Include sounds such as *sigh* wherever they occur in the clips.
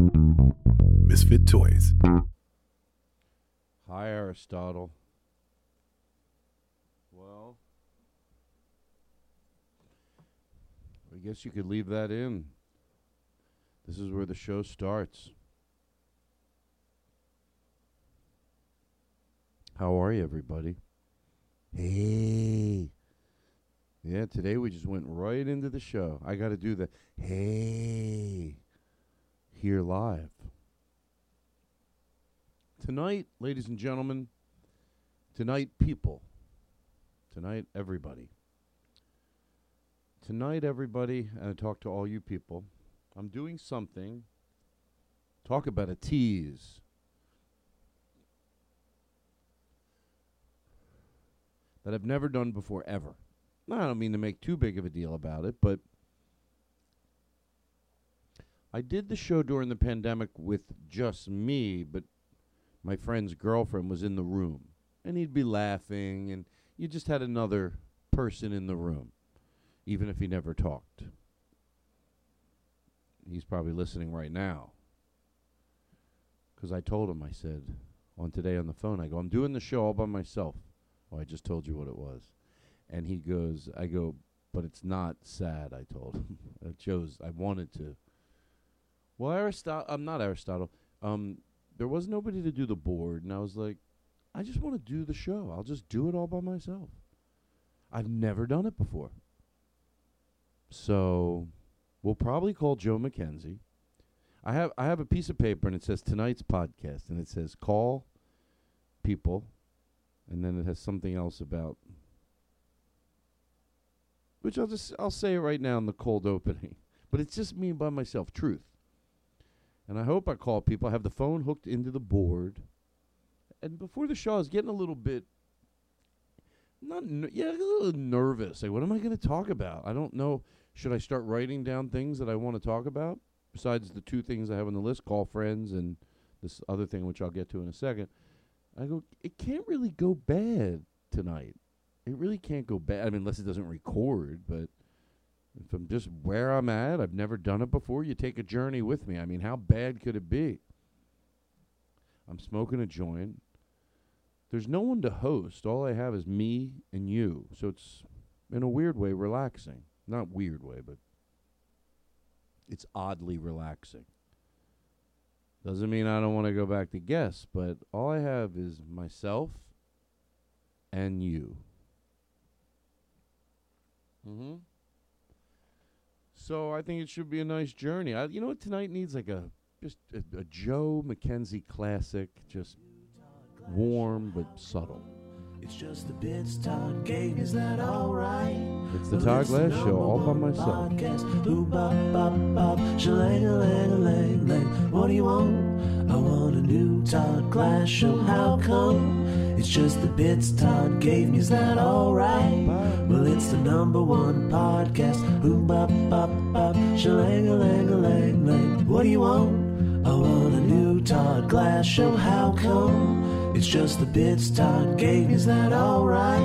Misfit Toys. Hi, Aristotle. Well, I guess you could leave that in. This is where the show starts. How are you, everybody? Hey. Yeah, today we just went right into the show. I got to do the hey here live. Tonight, ladies and gentlemen, tonight, people, tonight, everybody. Tonight, everybody, and I talk to all you people. I'm doing something. Talk about a tease. That I've never done before, ever. I don't mean to make too big of a deal about it, but I did the show during the pandemic with just me, but my friend's girlfriend was in the room. And he'd be laughing, and you just had another person in the room, even if he never talked. He's probably listening right now. Because I told him, I said, on today on the phone, I go, I'm doing the show all by myself. Oh, I just told you what it was. And he goes, I go, but it's not sad, I told him. *laughs* I chose, I wanted to. Well, Aristotle, I'm not Aristotle. Um, there was nobody to do the board, and I was like, I just want to do the show. I'll just do it all by myself. I've never done it before. So, we'll probably call Joe McKenzie. I have I have a piece of paper and it says tonight's podcast and it says call people and then it has something else about which I'll just I'll say it right now in the cold opening. But it's just me by myself, truth. And I hope I call people. I have the phone hooked into the board. And before the show, I was getting a little bit, not yeah, a little nervous. Like, what am I going to talk about? I don't know. Should I start writing down things that I want to talk about besides the two things I have on the list? Call friends and this other thing, which I'll get to in a second. I go. It can't really go bad tonight. It really can't go bad. I mean, unless it doesn't record, but I'm just where I'm at, I've never done it before. You take a journey with me. I mean, how bad could it be? I'm smoking a joint. There's no one to host. All I have is me and you. So it's, in a weird way, relaxing. Not weird way, but it's oddly relaxing. Doesn't mean I don't want to go back to guests, but all I have is myself and you. Mm-hmm. So I think it should be a nice journey. I, you know what tonight needs like a just a, a Joe McKenzie classic, just warm but subtle. It's just the bits Todd gave. Is that alright? It's the Todd Glass Show all by myself. Podcast. What do you want? I want a new Todd Glass Show. How come? It's just the bits Todd gave me. Is that alright? Well, it's the number one podcast. Ooh, bop, bop, bop. Shalang-a-lang-a-lang, lang. What do you want? I want a new Todd Glass Show. How come? It's just the bits Todd gave me. Is that alright?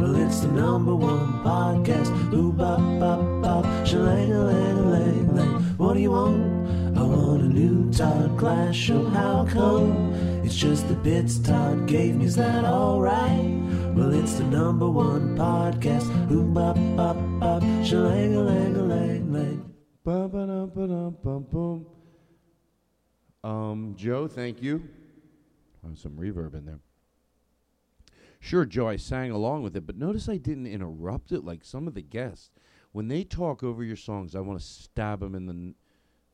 Well, it's the number one podcast. Ooh, bop, bop, bop. Shalang-a-lang-a-lang-lang. What do you want? I want a new Todd Glass Show. How come? It's just the bits Todd gave me. Is that alright? Well, it's the number one podcast. Ooh, bop, bop, bop. Shalang-a-lang-a-lang-lang. Ba-ba-dum-ba-dum-bum-bum. Um, Joe, thank you. Oh, some reverb in there. Sure, Joe, I sang along with it, but notice I didn't interrupt it like some of the guests. When they talk over your songs, I want to stab them in the,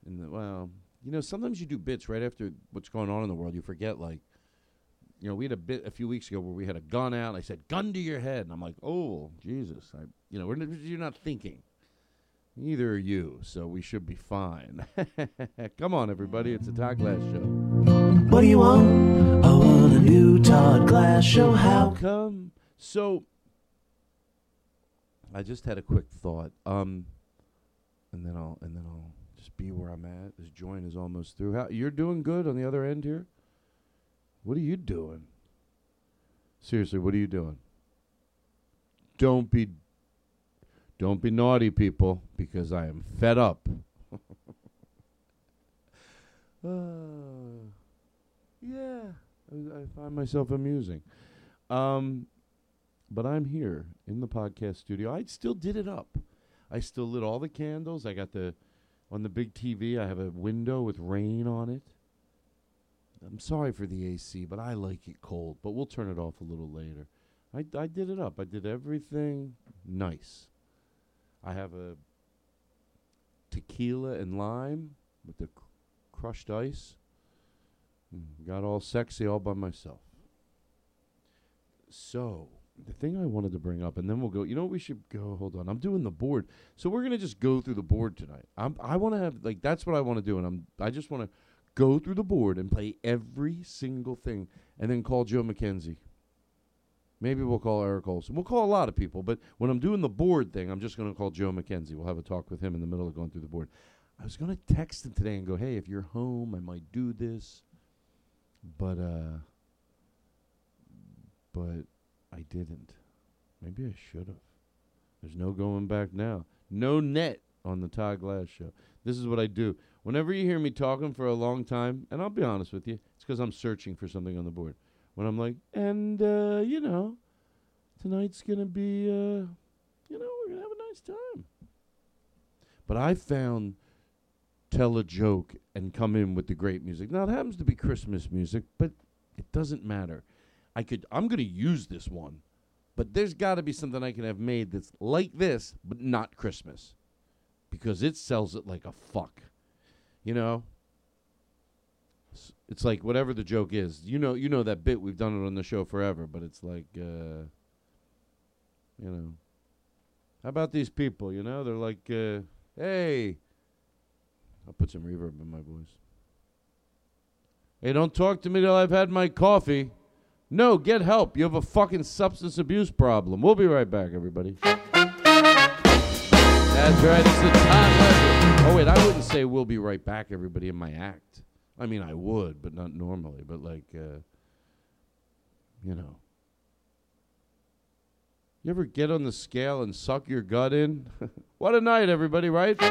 in the. Well, you know, sometimes you do bits right after what's going on in the world. You forget, like, you know, we had a bit a few weeks ago where we had a gun out. And I said, "Gun to your head," and I'm like, "Oh, Jesus!" I, you know, n- you're not thinking. Neither are you, so we should be fine. *laughs* Come on, everybody! It's a Todd Glass show. What do you want? I want a new Todd Glass Show. How Come. So, I just had a quick thought. Um, and then I'll and then I'll be where I'm at. This joint is almost through. How you're doing good on the other end here? What are you doing? Seriously, what are you doing? Don't be don't be naughty, people, because I am fed up. *laughs* Uh, yeah, I, I find myself amusing. Um, but I'm here in the podcast studio. I still did it up. I still lit all the candles. I got the on the big TV. I have a window with rain on it. I'm sorry for the AC, but I like it cold. But we'll turn it off a little later. I I did it up. I did everything nice. I have a tequila and lime with the cr- crushed ice. Mm, Got all sexy all by myself. So, the thing I wanted to bring up, and then we'll go. You know what we should go? Hold on, I'm doing the board, so we're gonna just go through the board tonight. I'm, I want to have like that's what I want to do, and I'm I just want to go through the board and play every single thing, and then call Joe McKenzie. Maybe we'll call Eric Olson. We'll call a lot of people, but when I'm doing the board thing, I'm just to call Joe McKenzie. We'll have a talk with him in the middle of going through the board. I was to text him today and go, "Hey, if you're home, I might do this," but uh, but I didn't. Maybe I should have. There's no going back now. No net on the Todd Glass show. This is what I do. Whenever you hear me talking for a long time, and I'll be honest with you, it's because I'm searching for something on the board. When I'm like, and uh, you know, tonight's gonna be, uh, you know, we're gonna have a nice time. But I found tell a joke and come in with the great music. Now it happens to be Christmas music, but it doesn't matter. I could I'm going to use this one. But there's got to be something I can have made that's like this but not Christmas. Because it sells it like a fuck. You know? It's like whatever the joke is. You know you know that bit we've done it on the show forever, but it's like uh you know. How about these people, you know? They're like uh hey, I'll put some reverb in my voice. Hey, don't talk to me till I've had my coffee. No, get help. You have a fucking substance abuse problem. We'll be right back, everybody. That's right. It's the Ledger. Oh wait, I wouldn't say we'll be right back, everybody, in my act. I mean, I would, but not normally. But like, uh, you know, you ever get on the scale and suck your gut in? *laughs* what a night, everybody! Right? Oh,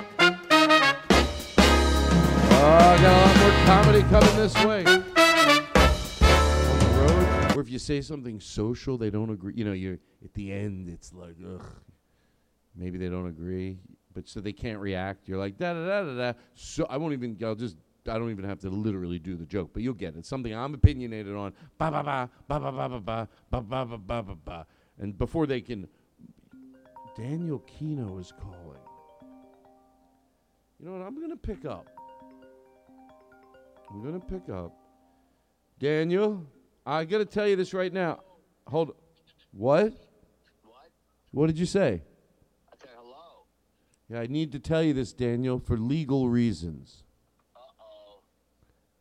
I got a lot more comedy coming this way. Or if you say something social, they don't agree. You know, you're at the end. It's like, ugh. Maybe they don't agree, but so they can't react. You're like da da da da da. So I won't even. I'll just. I don't even have to literally do the joke, but you'll get it. Something I'm opinionated on. Ba ba ba ba ba ba ba ba ba ba ba ba ba ba. And before they can, Daniel Kino is calling. You know what? I'm gonna pick up. I'm gonna pick up. Daniel, I gotta tell you this right now. Hold. What? What? What did you say? I said hello. Yeah, I need to tell you this, Daniel, for legal reasons. Uh oh.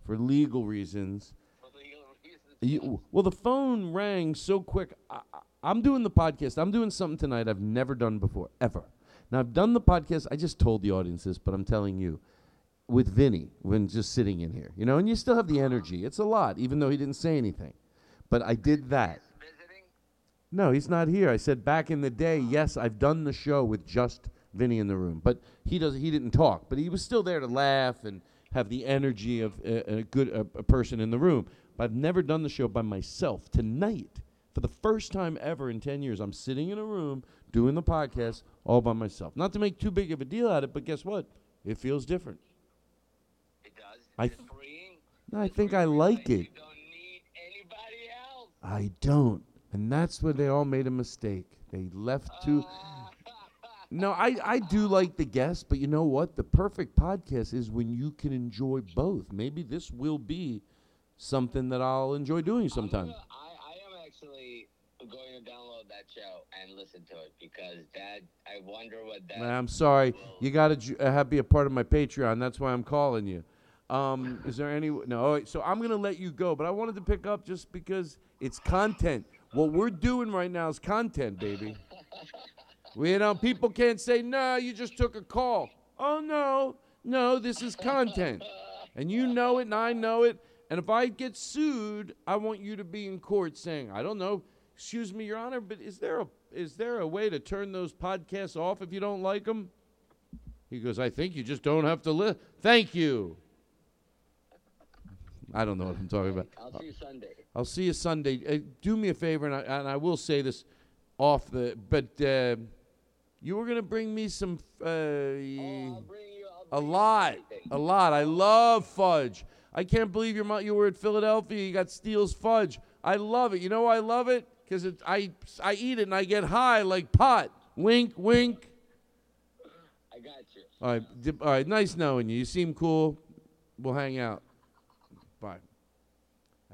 For legal reasons. For legal reasons. You, well, the phone rang so quick. I, I, I'm doing the podcast. I'm doing something tonight I've never done before, ever. Now, I've done the podcast. I just told the audience this, but I'm telling you. With Vinny when just sitting in here, you know, and you still have the energy. It's a lot, even though he didn't say anything. But I did that. No, he's not here. I said back in the day, yes, I've done the show with just Vinny in the room, but he does. He didn't talk, but he was still there to laugh and have the energy of a, a good a, a person in the room. But I've never done the show by myself. Tonight, for the first time ever in ten years, I'm sitting in a room doing the podcast all by myself. Not to make too big of a deal out of it, but guess what? It feels different. I th- No, I think I like it. You don't need anybody else. I don't, and that's where they all made a mistake. They left too. *laughs* No, I, I do like the guests, but you know what? The perfect podcast is when you can enjoy both. Maybe this will be something that I'll enjoy doing sometime. I'm gonna- I, I am actually going to download that show and listen to it because that I wonder what that. I'm sorry, you got to ju- uh, have be a part of my Patreon. That's why I'm calling you. Um, is there any? No. All right, so I'm gonna let you go, but I wanted to pick up just because it's content. What we're doing right now is content, baby. We, *laughs* you know, people can't say, "No, you just took a call." Oh no, no, this is content, and you know it, and I know it. And if I get sued, I want you to be in court saying, "I don't know, excuse me, Your Honor, but is there a is there a way to turn those podcasts off if you don't like them?" He goes, "I think you just don't have to live." Thank you. I don't know what I'm talking about. I'll see you Sunday. I'll see you Sunday. Uh, do me a favor, and I, and I will say this off the. But uh, you were gonna bring me some. Uh, Oh, I'll bring you. A you lot, everything. a lot. I love fudge. I can't believe your mo- you were at Philadelphia. You got Steel's fudge. I love it. You know why I love it? Because I I eat it and I get high like pot. Wink, wink. I got you. All right, all right. Nice knowing you. You seem cool. We'll hang out. Bye.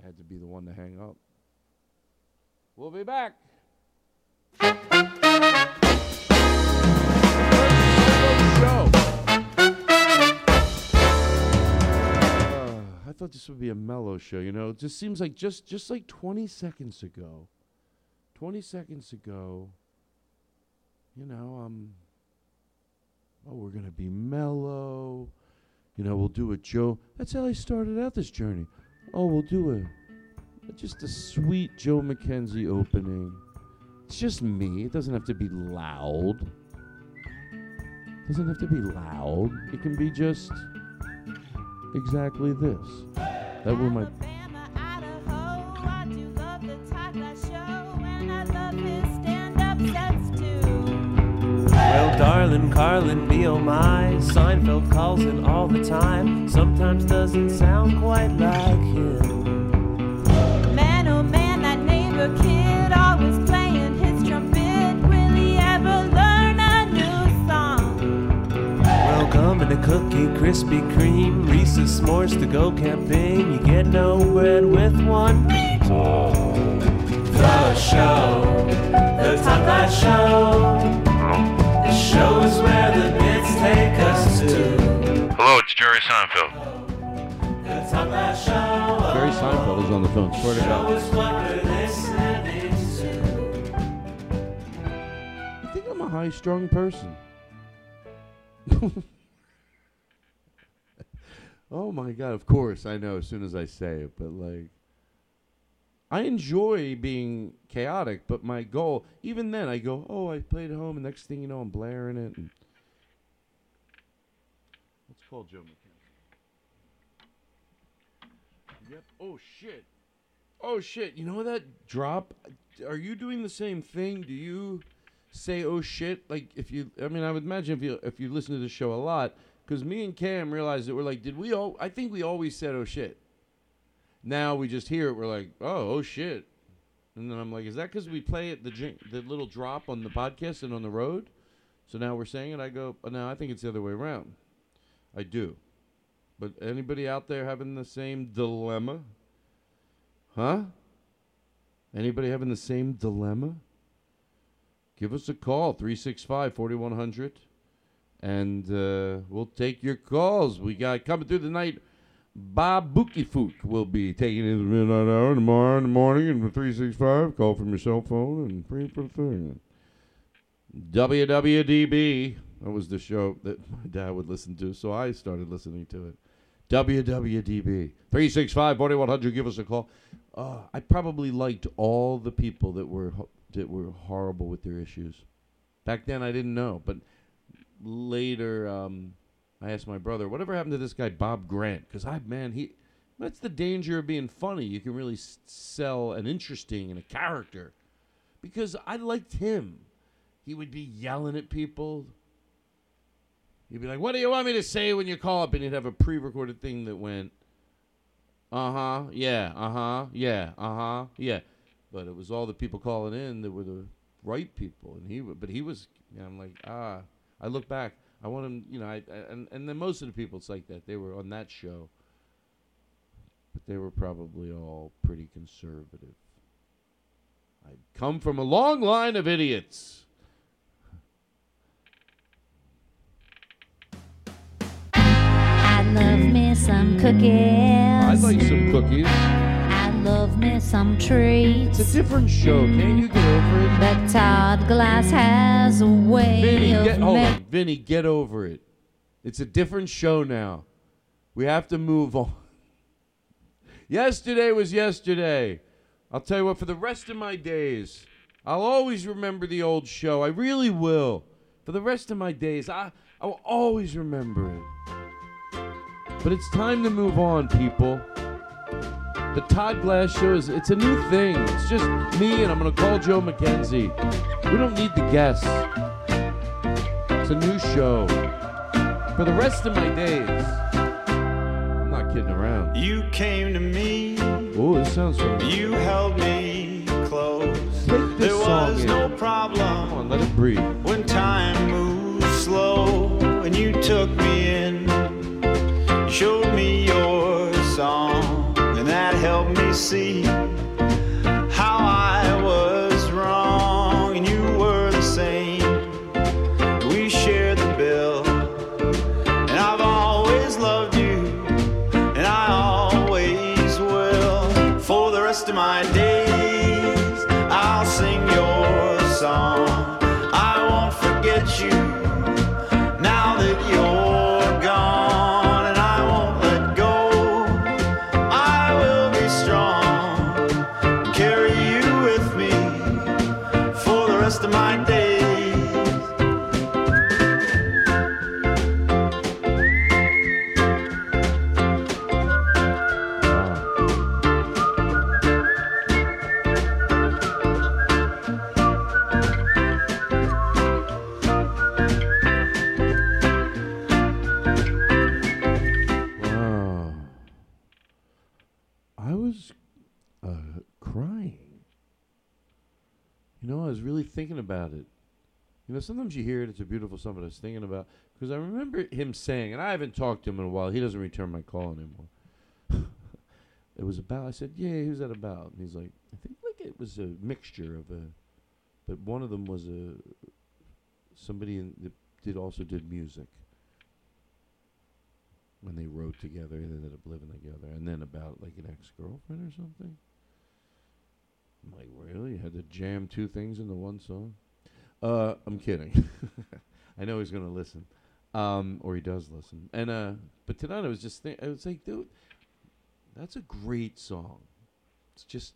I had to be the one to hang up. We'll be back. Show. Uh, I thought this would be a mellow show. You know, it just seems like just just like 20 seconds ago. 20 seconds ago. You know, um. Oh, we're gonna be mellow. You know, we'll do a Joe. That's how I started out this journey. Oh, we'll do a just a sweet Joe McKenzie opening. It's just me. It doesn't have to be loud. It doesn't have to be loud. It can be just exactly this. That were my Well, darling, Carlin, be oh my, Seinfeld calls in all the time. Sometimes doesn't sound quite like him. Man, oh man, that neighbor kid always playing his trumpet. Will he ever learn a new song? Welcome to Cookie Krispy Kreme, Reese's S'mores to go camping. You get no bread with one pizza. The show, the Todd Glass Show. The show is where the bits take us to. Hello, it's Jerry Seinfeld. The Todd Glass Show. Barry Seinfeld is on the phone. Swear to God. is what we're listening to. I think I'm a high-strung person. *laughs* oh my god! Of course, I know as soon as I say it, but like, I enjoy being chaotic. But my goal, even then, I go, "Oh, I played at home," and next thing you know, I'm blaring it. And Let's call Joe McKenzie. Yep. Oh shit. Oh shit. You know that drop? Are you doing the same thing? Do you say oh shit like if you I mean I would imagine if you if you listen to the show a lot cuz me and Cam realized that we're like did we all I think we always said oh shit. Now we just hear it we're like oh oh shit. And then I'm like is that cuz we play it the the little drop on the podcast and on the road? So now we're saying it I go oh, no I think it's the other way around. I do. But anybody out there having the same dilemma? Huh? Anybody having the same dilemma? Give us a call, 365 4100. And uh, we'll take your calls. We got coming through the night. Bob Bookie will be taking in the midnight hour tomorrow in the morning and 365. Call from your cell phone and free for the thing. WWDB. That was the show that *laughs* my dad would listen to, so I started listening to it. WWDB 365 4100. Give us a call. Uh, I probably liked all the people that were that were horrible with their issues. Back then, I didn't know, but later, um, I asked my brother, "Whatever happened to this guy Bob Grant?" Because I, man, he. That's the danger of being funny. You can really sell an interesting and a character. Because I liked him. He would be yelling at people. He'd be like, "What do you want me to say when you call up?" And he'd have a pre-recorded thing that went, "Uh huh, yeah, uh huh, yeah, uh huh, yeah." But it was all the people calling in that were the right people, and he. wa- But he was. You know, I'm like, ah. I look back. I want them, You know, I, I and and then most of the people, it's like that. They were on that show, but they were probably all pretty conservative. I come from a long line of idiots. I'd love me some cookies. I'd like some cookies. Love me some It's a different show. Can't mm. you get over it? But Todd Glass has a way Vinny, of get hold on. Vinny, get over it. It's a different show now. We have to move on. *laughs* Yesterday was yesterday. I'll tell you what, for the rest of my days, I'll always remember the old show. I really will. For the rest of my days, I, I will always remember it. But it's time to move on, people. The Todd Glass show is it's a new thing. It's just me and I'm gonna call Joe McKenzie. We don't need the guests. It's a new show. For the rest of my days. I'm not kidding around. You came to me, Oh, this sounds familiar. you held me close. Take this There song was in. no Come problem on, let it breathe. when time moved slow and you took me in. You showed me your song, see Know, I was really thinking about it. You know, sometimes you hear it, it's a beautiful song, but I was thinking about because I remember him saying, and I haven't talked to him in a while. He doesn't return my call anymore. *laughs* it was about. I said, "Yeah, who's that about?" And he's like, "I think like it was a mixture of a, but one of them was a somebody in, that did also did music." when they wrote together and ended up living together, and then about like an ex girlfriend or something. I'm like, really? You had to jam two things into one song? Uh, I'm kidding. *laughs* I know he's gonna listen, um, or he does listen. And uh, but tonight I was just think I was like, dude, that's a great song. It's just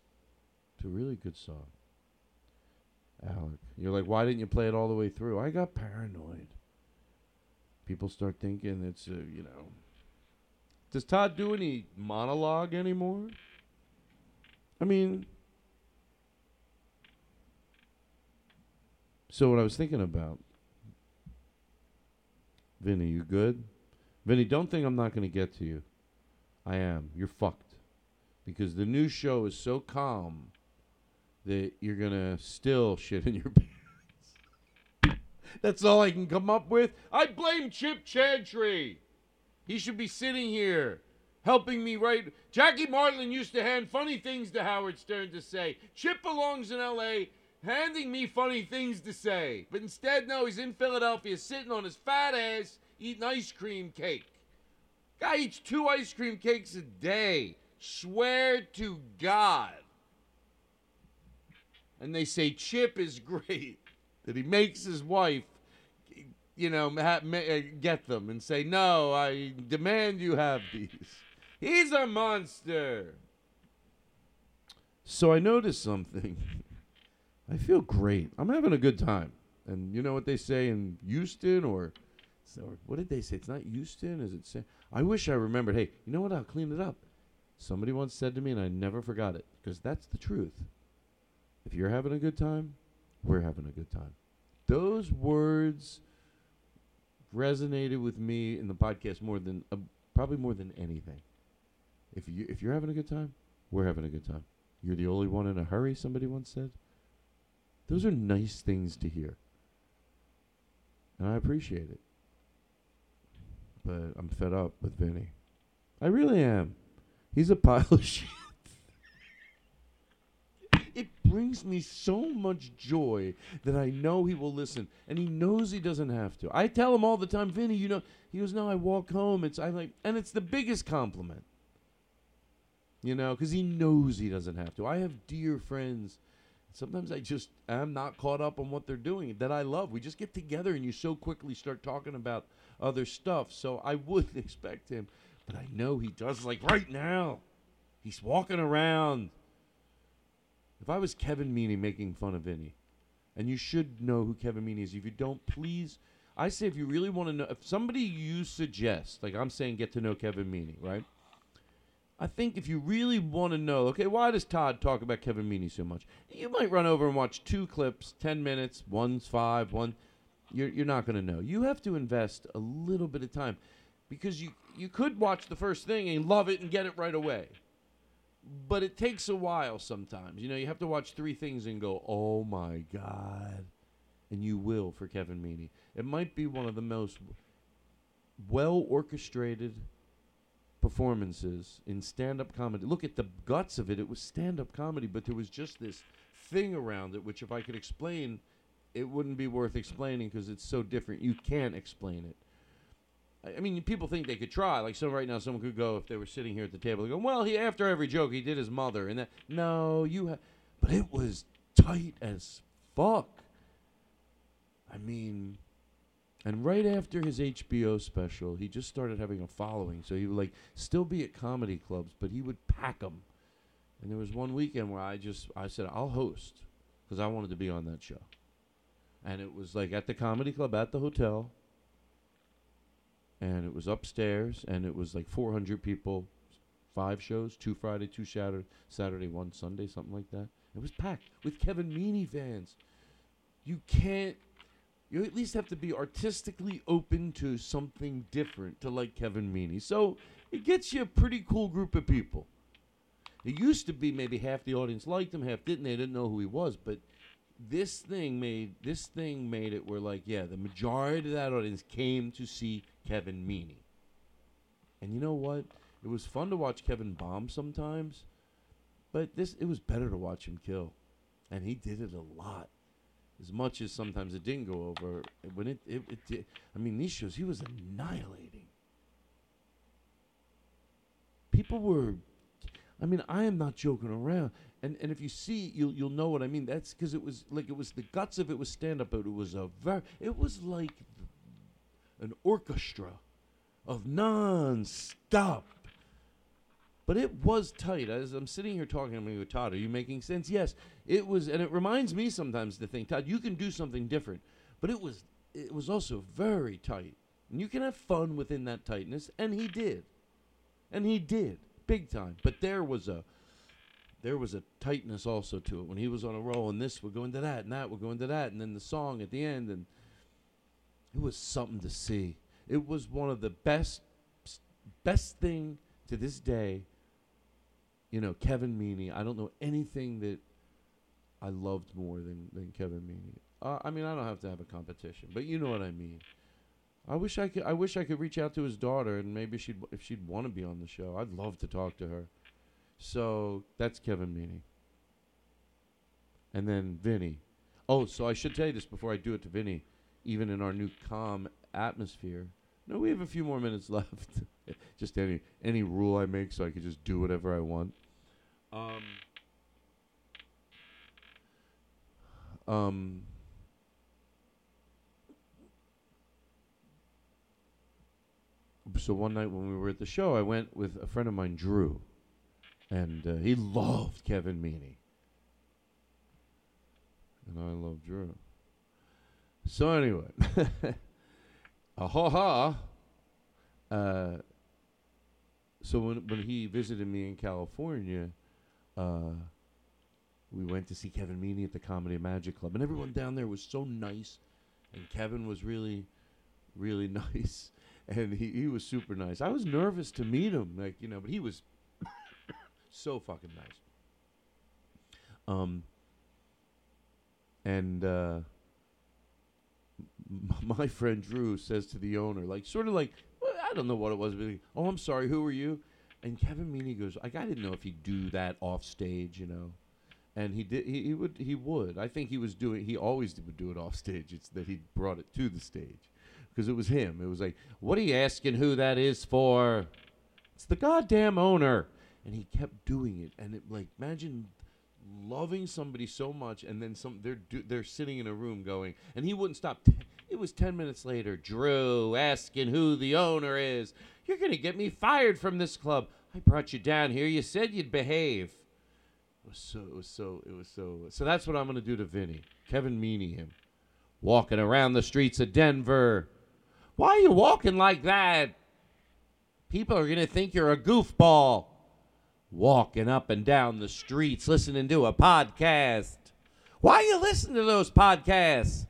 it's a really good song. Alec, you're like, why didn't you play it all the way through? I got paranoid. People start thinking it's a, you know. Does Todd do any monologue anymore? I mean, so what I was thinking about, Vinny, you good? Vinny, don't think I'm not going to get to you. I am. You're fucked. Because the new show is so calm that you're going to still *laughs* shit in your pants. That's all I can come up with. I blame Chip Chantry. He should be sitting here helping me write. Jackie Martling used to hand funny things to Howard Stern to say. Chip belongs in L.A. handing me funny things to say. But instead, no, he's in Philadelphia sitting on his fat ass eating ice cream cake. Guy eats two ice cream cakes a day. Swear to God. And they say Chip is *laughs* great. That he makes his wife you know, uh, get them and say, no, I demand you have these. He's a monster. So I noticed something. *laughs* I feel great. I'm having a good time. And you know what they say in Houston or, or what did they say? It's not Houston, is it? Sa- I wish I remembered. Hey, you know what? I'll clean it up. Somebody once said to me, and I never forgot it, because that's the truth. If you're having a good time, we're having a good time. Those words resonated with me in the podcast more than uh, probably more than anything. If you if you're having a good time, we're having a good time. You're the only one in a hurry. Somebody once said. Those are nice things to hear, and I appreciate it. But I'm fed up with Vinny. I really am. He's a pile of *laughs* shit. it brings me so much joy that I know he will listen, and he knows he doesn't have to. I tell him all the time, Vinny, you know. He goes, no, I walk home. It's I like, and it's the biggest compliment. You know, because he knows he doesn't have to. I have dear friends. Sometimes I just am not caught up on what they're doing that I love. We just get together and you so quickly start talking about other stuff. So I wouldn't *laughs* expect him, but I know he does. Like right now, he's walking around. If I was Kevin Meaney making fun of Vinny, and you should know who Kevin Meaney is. If you don't, please, I say if you really want to know, if somebody you suggest, like I'm saying, get to know Kevin Meaney, right? I think if you really want to know, okay, why does Todd talk about Kevin Meaney so much? You might run over and watch two clips, ten minutes, one's five, one. You're you're not going to know. You have to invest a little bit of time, because you you could watch the first thing and love it and get it right away, but it takes a while sometimes. You know, you have to watch three things and go, oh my god, and you will for Kevin Meaney. It might be one of the most well orchestrated performances in stand-up comedy. Look at the guts of it. It was stand-up comedy, but there was just this thing around it, which if I could explain, it wouldn't be worth explaining because it's so different. You can't explain it. I- I mean, people think they could try. Like, so right now, someone could go if they were sitting here at the table. Go, "Well, he after every joke, he did his mother," and that. No, you. Ha- but it was tight as fuck. I mean, and right after his HBO special, he just started having a following. So he would like still be at comedy clubs, but he would pack them. And there was one weekend where I just I said I'll host because I wanted to be on that show. And it was like at the comedy club at the hotel. And it was upstairs, and it was like 400 people, five shows, two Friday, two Saturday, Saturday, one Sunday, something like that. It was packed with Kevin Meaney fans. You can't you at least have to be artistically open to something different to like Kevin Meaney. So it gets you a pretty cool group of people. It used to be maybe half the audience liked him, half didn't. They didn't know who he was, but this thing made this thing made it where like yeah, the majority of that audience came to see Kevin Meaney. And you know what? It was fun to watch Kevin bomb sometimes, but this it was better to watch him kill, and he did it a lot as much as sometimes it didn't go over. When it, it, it did, I mean, these shows he was annihilating. People were, I mean, I am not joking around. And and if you see, you'll you'll know what I mean. That's because it was like it was the guts of it was stand up, but it was a very, it was like an orchestra of non-stop. But it was tight. As I'm sitting here talking to with Todd, are you making sense? Yes, it was, and it reminds me sometimes to think, Todd, you can do something different. But it was, it was also very tight, and you can have fun within that tightness, and he did, and he did big time. But there was a, there was a tightness also to it when he was on a roll, and this would go into that, and that would go into that, and then the song at the end, and it was something to see. It was one of the best, best thing to this day you know, Kevin Meaney. I don't know anything that I loved more than, than Kevin Meaney. Uh, I mean, I don't have to have a competition, but you know what I mean. I wish I could. I wish I could reach out to his daughter and maybe she'd if she'd want to be on the show. I'd love to talk to her. So that's Kevin Meaney. And then Vinny. Oh, so I should tell you this before I do it to Vinny. Even in our new calm atmosphere. No, we have a few more minutes *laughs* left. just any any rule I make, so I could just do whatever I want. Um. Um. so one night when we were at the show, I went with a friend of mine, Drew, and uh, he loved Kevin Meaney, and I love Drew. So anyway, *laughs* ha ha. Uh, so when when he visited me in California, uh, we went to see Kevin Meaney at the Comedy Magic Club, and everyone down there was so nice, and Kevin was really, really *laughs* nice, and he, he was super nice. I was nervous to meet him, like you know, but he was *coughs* so fucking nice. Um, and uh, *laughs* my friend Drew says to the owner, like sort of like well, I don't know what it was, but oh, I'm sorry, who are you? And Kevin Meaney goes, like I didn't know if he'd do that off stage, you know. And he did. He, he would. He would. I think he was doing. He always would do it off stage. It's that he brought it to the stage, because it was him. It was like, what are you asking who that is for? It's the goddamn owner. And he kept doing it. And it like imagine loving somebody so much, and then some they're do, they're sitting in a room going, and he wouldn't stop. T- it was ten minutes later. Drew asking who the owner is. You're gonna get me fired from this club. I brought you down here. You said you'd behave. It was so. It was so. It was so. So that's what I'm gonna do to Vinny. Kevin Meaney him, walking around the streets of Denver. Why are you walking like that? People are gonna think you're a goofball walking up and down the streets listening to a podcast. Why are you listen to those podcasts?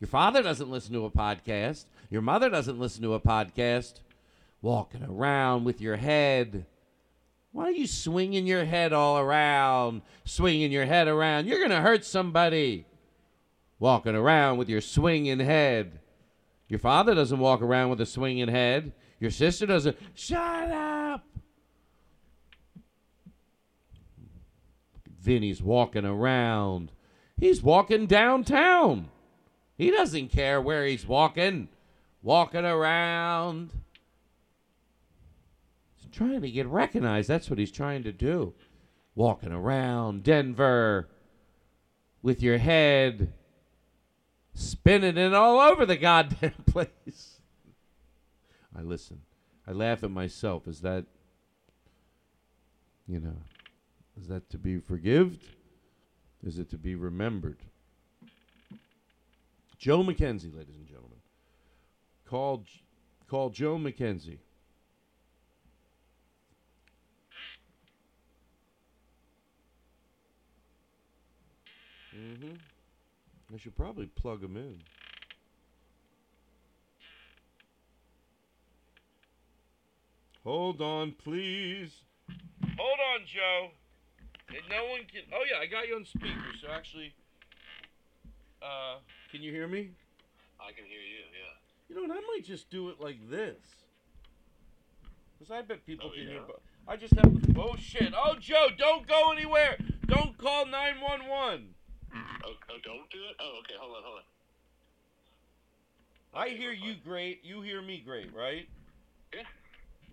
Your father doesn't listen to a podcast. Your mother doesn't listen to a podcast. Walking around with your head. Why are you swinging your head all around? Swinging your head around. You're going to hurt somebody. Walking around with your swinging head. Your father doesn't walk around with a swinging head. Your sister doesn't. Shut up! Vinny's walking around. He's walking downtown. He doesn't care where he's walking. Walking around. He's trying to get recognized. That's what he's trying to do. Walking around Denver with your head spinning it all over the goddamn *laughs* place. I listen. I laugh at myself. Is that, you know, is that to be forgived? Is it to be remembered? Joe McKenzie, ladies and gentlemen. Call, call Joe McKenzie. Mm-hmm. I should probably plug him in. Hold on, please. Hold on, Joe. And no one can. Oh yeah, I got you on speaker. So actually, uh, can you hear me? I can hear you, yeah. You know what? I might just do it like this. Cause I bet people Oh, can hear. yeah? But I just have. Oh shit! Oh Joe, don't go anywhere. Don't call nine one one. Oh, oh, don't do it? Oh, okay, hold on, hold on. I hear you great. You hear me great, right? Yeah.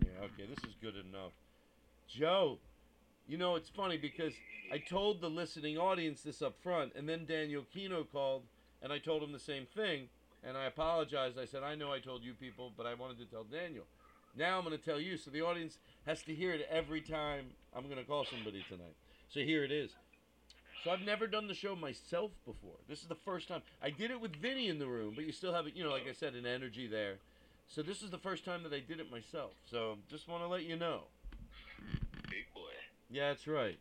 Yeah. Okay. This is good enough. Joe, you know it's funny because I told the listening audience this up front, and then Daniel Kino called, and I told him the same thing, and I apologized. I said I know I told you people, but I wanted to tell Daniel. Now I'm going to tell you, so the audience has to hear it every time I'm going to call somebody tonight. So here it is. So I've never done the show myself before. This is the first time. I did it with Vinny in the room, but you still have, it, you know, like I said, an energy there. So this is the first time that I did it myself. So just want to let you know. Big boy. Yeah, that's right.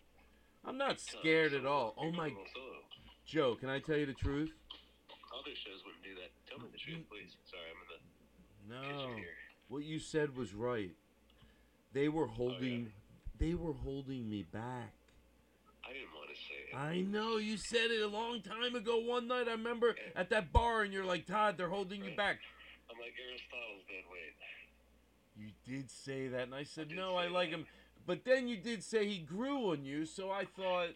I'm not scared at all. Oh my, Joe, can I tell you the truth? Other shows wouldn't do that. Tell me the truth, mm-hmm. please. Sorry, I'm in the No. What you said was right. They were oh, holding, they were holding me back. I didn't want to say it. I know you said it a long time ago. One night, I remember at that bar, and you're like, Todd, they're holding you back. I'm like Aristotle's dead weight. You did say that, and I said, no, I like him. But then you did say he grew on you, so I thought,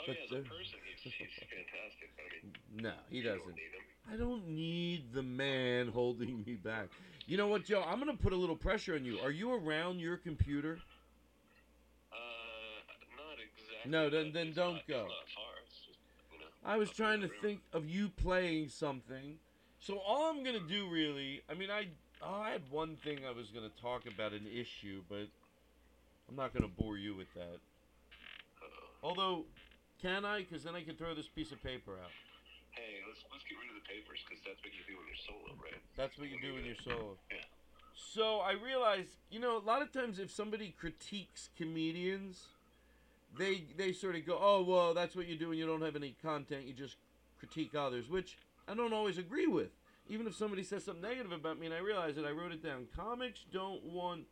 Oh, But yeah, as a person, he's, he's fantastic. I mean, no, he doesn't. don't need him. I don't need the man *laughs* holding me back. You know what, Joe? I'm gonna put a little pressure on you. Are you around your computer? Uh, not exactly. No, then then don't not, go. It's not far. It's just, you know. I was trying to room. think of you playing something. So all I'm gonna do really, I mean, I Oh, I had one thing I was going to talk about an issue, but I'm not going to bore you with that. Although, can I? Because then I can throw this piece of paper out. Hey, let's let's get rid of the papers because that's what you do when you're solo, right? That's what you do when you're solo. Yeah. So I realized, you know, a lot of times if somebody critiques comedians, they they sort of go, "Oh, well, that's what you do when you don't have any content. You just critique others," which I don't always agree with. Even if somebody says something negative about me, and I realize it, I wrote it down. Comics don't want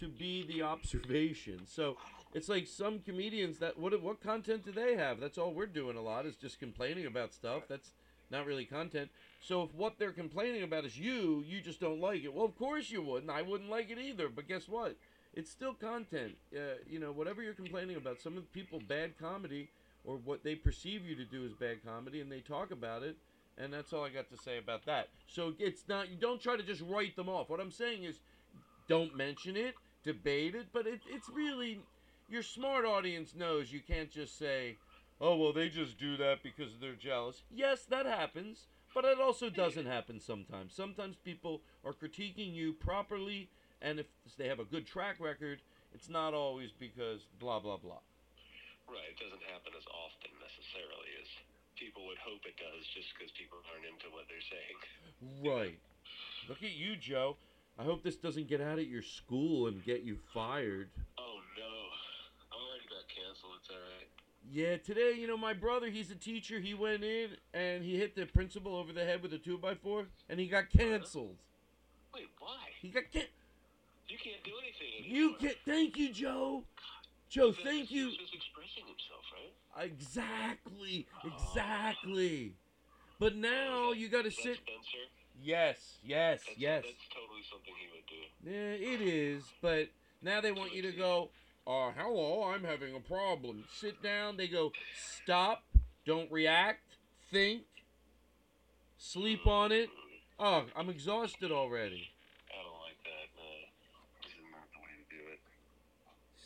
to be the observation. So it's like some comedians that what what content do they have? That's all we're doing a lot is just complaining about stuff. That's not really content. So if what they're complaining about is you, you just don't like it. Well, of course you wouldn't. I wouldn't like it either. But guess what? It's still content. Uh, you know, whatever you're complaining about, some of the people bad comedy or what they perceive you to do is bad comedy, and they talk about it. And that's all I got to say about that. So it's not. You don't try to just write them off. What I'm saying is, don't mention it, debate it, but it, it's really your smart audience knows you can't just say, "Oh well, they just do that because they're jealous." Yes, that happens, but it also doesn't happen sometimes. Sometimes people are critiquing you properly, and if they have a good track record, it's not always because blah blah blah. Right. It doesn't happen as often necessarily as people would hope it does, just because people aren't into what they're saying. Right. Look at you, Joe. I hope this doesn't get out at your school and get you fired. Oh canceled. It's all right. Yeah, today, you know, my brother, he's a teacher. He went in and he hit the principal over the head with a 2x4 and he got canceled. Wait, why? He got can- You can't do anything. You can't. Thank you, Joe. Joe, thank you. He's expressing himself, right? Exactly. Ah. Exactly. But now you got to sit. Spencer? Yes, yes, That's, yes. That's totally something he would do. Yeah, it is. But now they want you to go, uh, hello, I'm having a problem. Sit down. They go, stop. Don't react. Think. Sleep on it. Oh, I'm exhausted already. I don't like that. No, this is not the way to do it.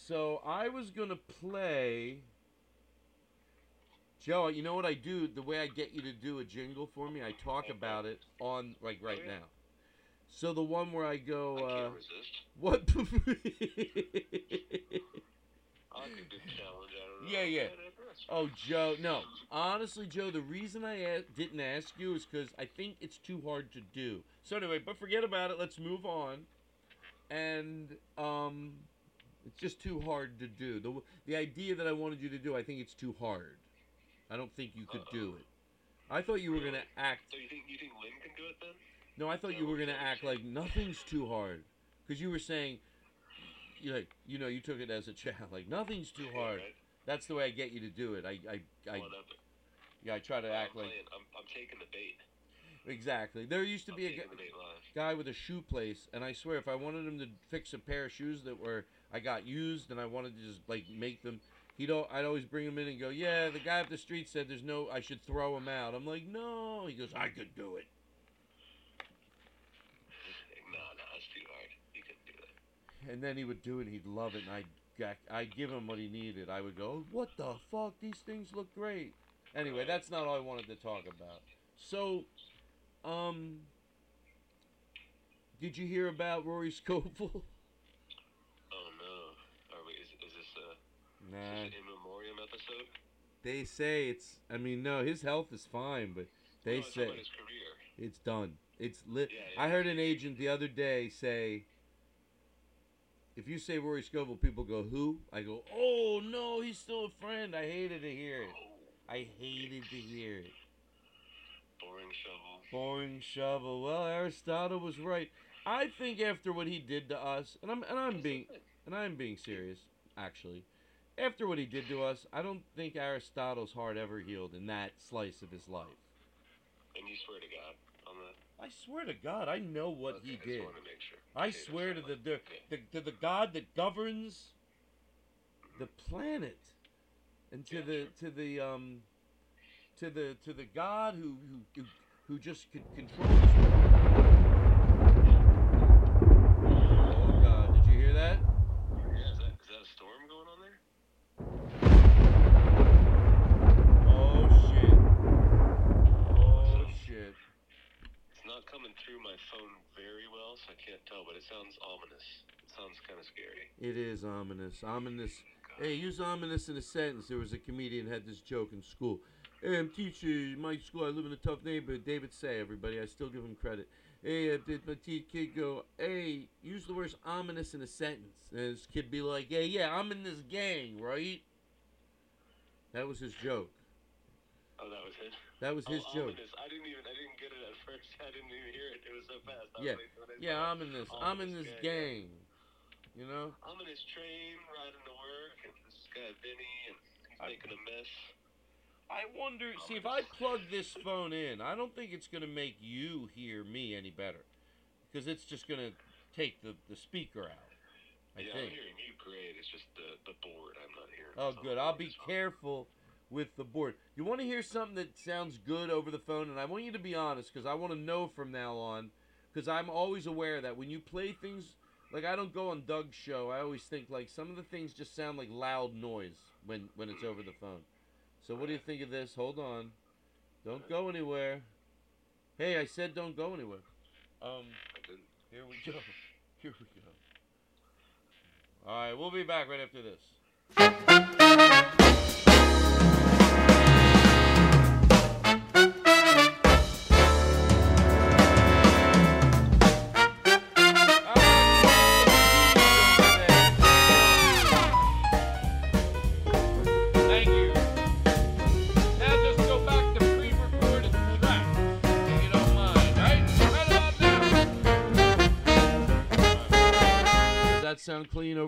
So I was gonna play. Joe, you know what I do? The way I get you to do a jingle for me, I talk about it on like right now. So the one where I go, I uh, what? *laughs* I could do challenge. I don't. Yeah, yeah. Oh, Joe, no. Honestly, Joe, the reason I a- didn't ask you is because I think it's too hard to do. So anyway, but forget about it. Let's move on. And um, it's just too hard to do. The the idea that I wanted you to do, I think it's too hard. I don't think you could do it. I thought you were gonna act. So you think you think Lynn can do it then? No, I thought you were gonna act like nothing's too hard, because you were saying, you like, you know, you took it as a challenge. Like nothing's too hard. Right? That's the way I get you to do it. I, I, I Whatever. yeah, I try to act like. I'm, I'm taking the bait. exactly. There used to I'm be a taking gu- the bait live. guy with a shoe place, and I swear, if I wanted him to fix a pair of shoes that were I got used, and I wanted to just like make them, he'd I'd always bring him in and go, yeah, the guy up the street said there's no, I should throw him out. I'm like, no. He goes, I could do it. No, no, it's too hard. You couldn't do that. And then he would do it. He'd love it, and I'd I'd give him what he needed. I would go, "What the fuck? These things look great." Anyway, that's not all I wanted to talk about. So, um, did you hear about Rory Scovel? *laughs* Oh no. Are we? Is, is this a nah. is this an in memoriam episode? They say it's. I mean, no, his health is fine, but they no, it's say about his career. it's done. It's lit. Yeah, I heard an agent the other day say. If you say Rory Scovel, people go, "Who?" I go, "Oh no, he's still a friend." I hated to hear it. I hated to hear it. Boring shovel. Boring shovel. Well, Aristotle was right. I think after what he did to us, and I'm and I'm being and I'm being serious, actually. After what he did to us, I don't think Aristotle's heart ever healed in that slice of his life. And you swear to God? I swear to God, I know what Okay, he I did. wanted to make sure. I Okay, swear to the, the, Okay. the to the God that governs the planet, and to Yeah, the to the um to the to the God who who who, just could control this Oh God! Did you hear that? Yeah, is that, is that a storm going on there? Oh shit! Oh shit! It's not coming through my phone very well, so I can't tell, but it sounds ominous. It sounds kind of scary. It is ominous. Ominous. Hey, use ominous in a sentence. There was a comedian had this joke in school. Hey, I'm teacher my school. I live in a tough neighborhood. David Say, everybody. I still give him credit. Hey, I did my te- kid go, hey, use the words ominous in a sentence. And his kid be like, hey, yeah, I'm in this gang, right? That was his joke. Oh, that was his. That was his oh, joke. Ominous. I didn't even. I didn't get it first. *laughs* I didn't even hear it. It was so fast. I Yeah, like, I yeah, saw I'm in this. I'm in this gang. You know? I'm in his train riding to work, and this guy Vinny, and he's making a mess. I wonder. See, if I plug this phone in, I don't think it's gonna make you hear me any better, because it's just gonna take the the speaker out. I yeah, think. I'm hearing you great. It's just the the board. I'm not hearing. Oh, good. I'll be careful with the board. You want to hear something that sounds good over the phone, and I want you to be honest, because I want to know from now on, because I'm always aware that when you play things. Like I don't go on Doug's show. I always think like some of the things just sound like loud noise when when it's over the phone. So what do you think of this? Hold on. Don't go anywhere. Hey, I said don't go anywhere. Um, here we go. *laughs* Here we go. All right, we'll be back right after this.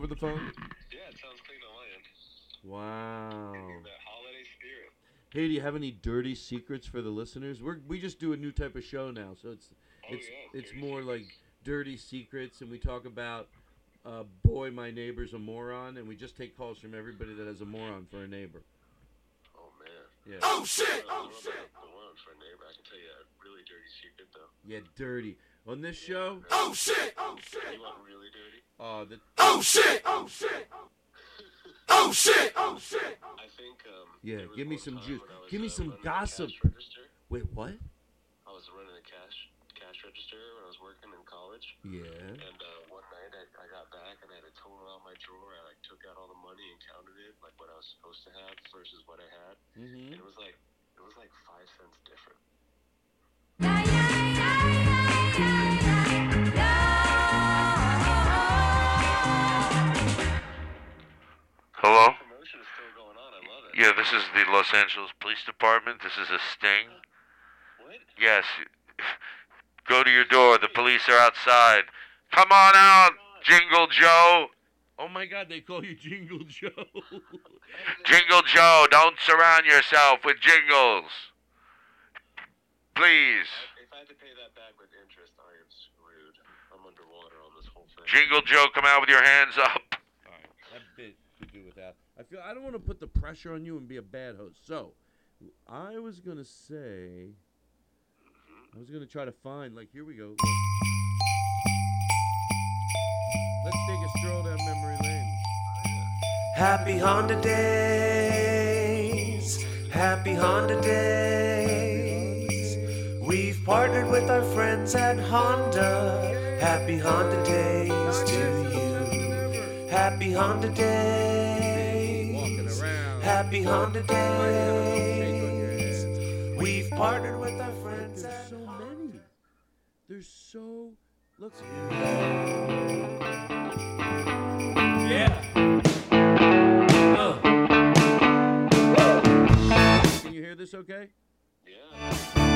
Over the phone? Yeah, it sounds clean on my end. Wow. That holiday spirit. Hey, do you have any dirty secrets for the listeners? We're we just do a new type of show now, so it's it's it's more like dirty secrets, and we talk about uh, boy, my neighbor's a moron, and we just take calls from everybody that has a moron for a neighbor. Oh man. Yeah. Oh shit! Oh shit! The one for a neighbor. I can tell you a really dirty secret though. Yeah, dirty. On this show. Oh shit! Oh shit! You want really dirty? Oh, the. Oh shit! Oh shit! Oh shit! Oh shit! *laughs* I think um. Yeah, give me some juice. when I was, Give me uh, some gossip. Wait, what? I was running a cash cash register when I was working in college. Yeah. And uh, one night I, I got back and I had a total out my drawer. I like took out all the money and counted it, like what I was supposed to have versus what I had. Mhm. And it was like it was like five cents different. It. Yeah, this is the Los Angeles Police Department. This is a sting. What? Yes. *laughs* Go to your door. The police are outside. Come on out, oh Jingle Joe. Oh my God, they call you Jingle Joe. *laughs* Jingle Joe, don't surround yourself with jingles. Please. If I had to pay that back with interest, I am screwed. I'm underwater on this whole thing. Jingle Joe, come out with your hands up. that bit to do with that. I feel I don't want to put the pressure on you and be a bad host. So, I was gonna say, I was gonna try to find like here we go. Let's take a stroll down memory lane. Happy Honda days, happy Honda days. We've partnered with our friends at Honda. Happy Honda days to you. Happy Honda days. Happy Honda days. We've partnered with our friends There's so many. There's so. Let's. Yeah. Can you hear this? Okay. I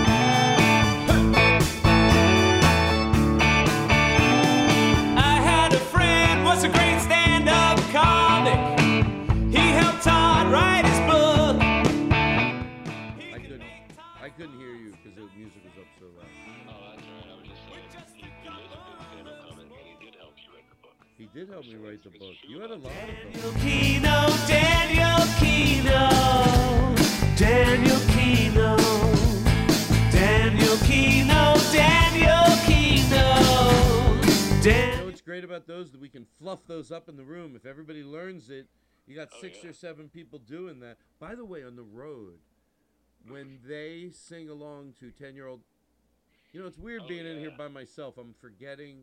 He did help me write the book. You had a lot of Daniel. Kino, Daniel Kino, Daniel Kino, Daniel Kino, Daniel Kino, You know what's great about those? That we can fluff those up in the room. If everybody learns it, you got Oh, six or seven people doing that. By the way, on the road, when they sing along to ten-year-old, you know it's weird Oh, being in here by myself. I'm forgetting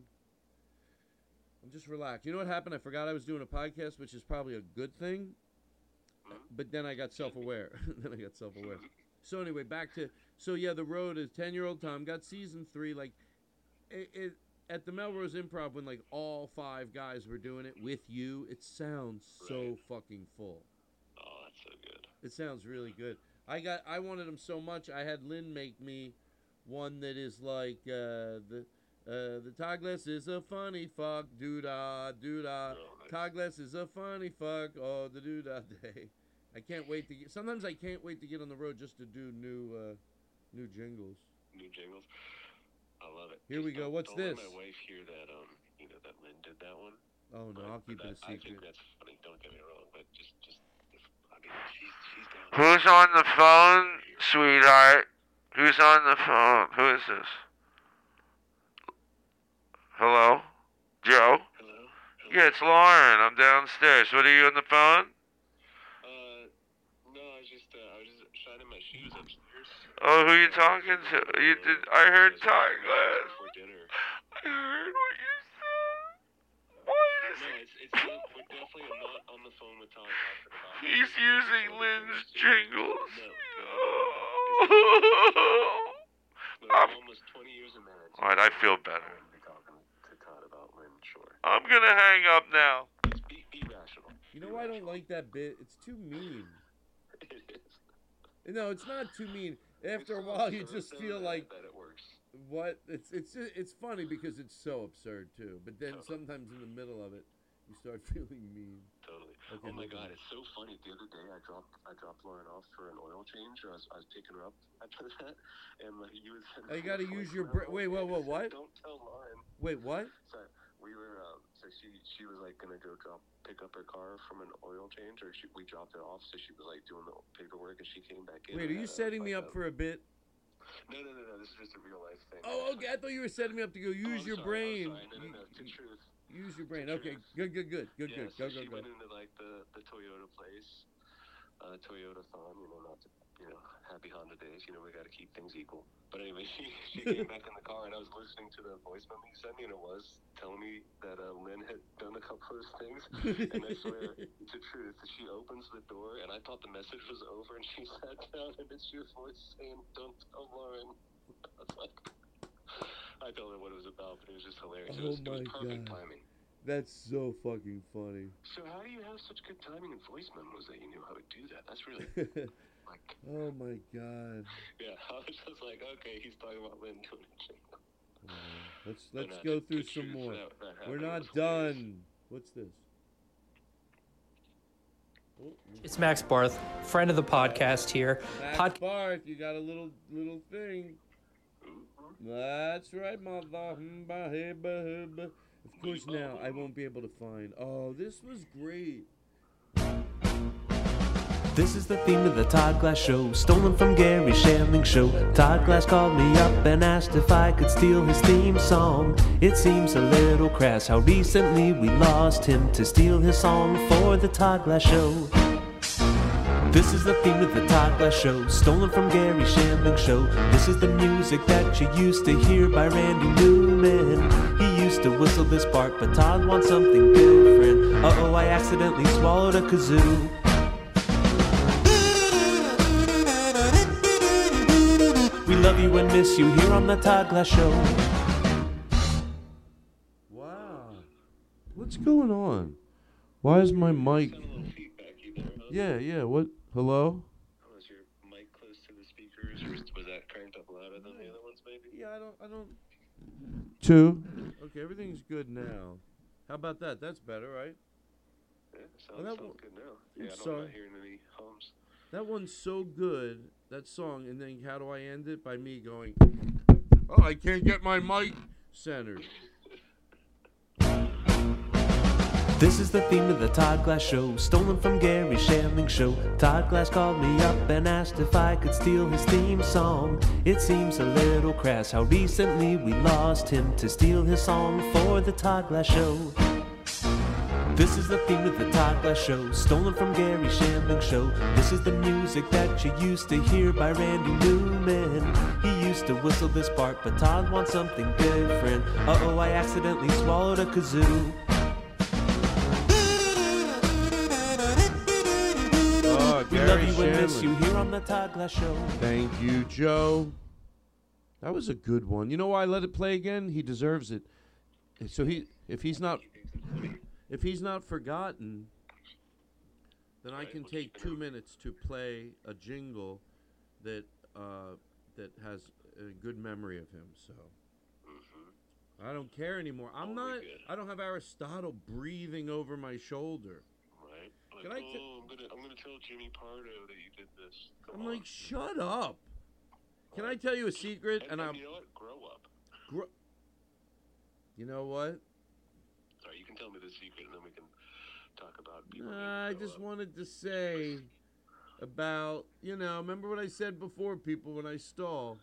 I'm just relaxed. You know what happened? I forgot I was doing a podcast, which is probably a good thing. But then I got self-aware. *laughs* then I got self-aware. So anyway, back to so yeah, the road is ten-year-old Tom got season three. Like it, it at the Melrose Improv when like all five guys were doing it with you. It sounds so fucking full. Oh, that's so good. It sounds really good. I got I wanted them so much. I had Lynn make me one that is like uh, the uh, the Todd Glass is a funny fuck doo da doo da. Todd Glass is a funny fuck oh the doo da *laughs* day. I can't wait to get. Sometimes I can't wait to get on the road just to do new uh, new jingles. New jingles. I love it. Here we Just go. don't- What's don't let this? my wife hear that. Um, you know that Lynn did that one. Oh no, I'll keep it a That- I think secret. that's funny. Don't get me wrong, but just, just, if, I mean, she's, she's down. Who's on the phone, sweetheart? Who's on the phone? Who is this? Hello? Joe? Hello? Yeah, it's Lauren. I'm downstairs. What are you on the phone? Uh, no, I was just, uh, I was just shining my shoes upstairs. Oh, who are you talking to? You did? I heard. Before dinner. I heard what you said. What is No, it's, it's not, we're definitely not on the phone with Tom talking about. He's using Lynn's jingles. No, *laughs* we're almost 20 years of marriage. All right, I feel better. Be talking to Todd about Lynn, sure. I'm gonna hang up now. Be, be rational. You know why I don't like that bit? It's too mean. It is. No, it's not too mean. After a while, you just feel like that it works. what? It's it's it's funny because it's so absurd too. But then sometimes in the middle of it, you start *laughs* feeling mean. Totally. Okay, oh my god, on. it's so funny. The other day, I dropped I dropped Lauren off for an oil change. Or I was, I was picking her up after *laughs* that, and like you was. *laughs* Oh, you got to use your brain. Wait, whoa, whoa, what? Don't tell Lauren. Wait, what? So we were. Um, so she she was like gonna go drop pick up her car from an oil change, or she, we dropped it off. So she was like doing the paperwork, and she came back in. Wait, are you setting me up a- for a bit? No, no, no, no. This is just a real life thing. Oh, okay. I thought you were setting me up to go Oh, use I'm your sorry, brain. No, no, no. To truth. Use your brain. To Okay, truth. good, good, good, good, Yeah, good. so Go, go, she go. went into like the the Toyota place, uh, Toyotathon. You know, not to you know happy Honda days. You know, we got to keep things equal. But anyway, *laughs* she she *laughs* came back in the car, and I was listening to the voice memo you sent me, and it was telling me that uh, Lynn had done a couple of things. *laughs* and I swear it's to truth, she opens the door, and I thought the message was over, and she sat down, and it's your voice saying, "Don't tell Lauren." I was like. I told her what it was about, but it was just hilarious. it Oh was, it was my perfect God. timing. That's so fucking funny. So how do you have such good timing in voice memos that you knew how to do that? That's really like oh my god. *laughs* yeah. I was just like, okay, he's talking about Lynn doing a jingle. Let's let's uh, go through some more. that- that We're not was hilarious. done. What's this? It's Max Barth, friend of the podcast here. Max Pod- Barth, you got a little little thing. That's right, mother. Of course, now I won't be able to find. Oh, this was great. This is the theme of the Todd Glass Show, stolen from Garry Shandling Show. Todd Glass called me up and asked if I could steal his theme song. It seems a little crass how recently we lost him to steal his song for the Todd Glass Show. This is the theme of the Todd Glass Show, stolen from Garry Shandling Show. This is the music that you used to hear by Randy Newman. He used to whistle this part, but Todd wants something different. Uh oh, I accidentally swallowed a kazoo. Love you and miss you here on the Todd Glass Show. Wow. What's going on? Why is my mic? Yeah, yeah. What? Hello? Oh, was your mic close to the speakers, or was, was that cranked up louder than the other ones, maybe? Yeah, I don't. I don't. Two. Okay, everything's good now. How about that? That's better, right? Yeah, sounds, Well, that sounds good now. I'm Yeah, I don't sorry. not hearing any hums. That one's so good. That song, and then how do I end it? By me going, "Oh, I can't get my mic centered." This is the theme of the Todd Glass Show, stolen from Garry Shandling Show. Todd Glass called me up and asked if I could steal his theme song. It seems a little crass how recently we lost him to steal his song for the Todd Glass Show. This is the theme of the Todd Glass Show, stolen from Garry Shandling Show. This is the music that you used to hear by Randy Newman. He used to whistle this part, but Todd wants something different. Uh oh, I accidentally swallowed a kazoo. Oh, we love you and miss you here on the Todd Glass Show. Thank you, Joe. That was a good one. You know why I let it play again? He deserves it. So he, if he's not, if he's not forgotten, then I can take two minutes to play a jingle that uh, that has a good memory of him. So I don't care anymore. I'm not. I don't have Aristotle breathing over my shoulder. Right? Like, Can I t- oh, I'm gonna I'm gonna tell Jimmy Pardo that you did this. Come I'm on. like, shut up. Can I tell you a secret? And I'm. you know what? Grow up. You know what? Sorry, you can tell me the secret, and then we can talk about people. I just uh, wanted to say about, you know, remember what I said before, people, when I stall?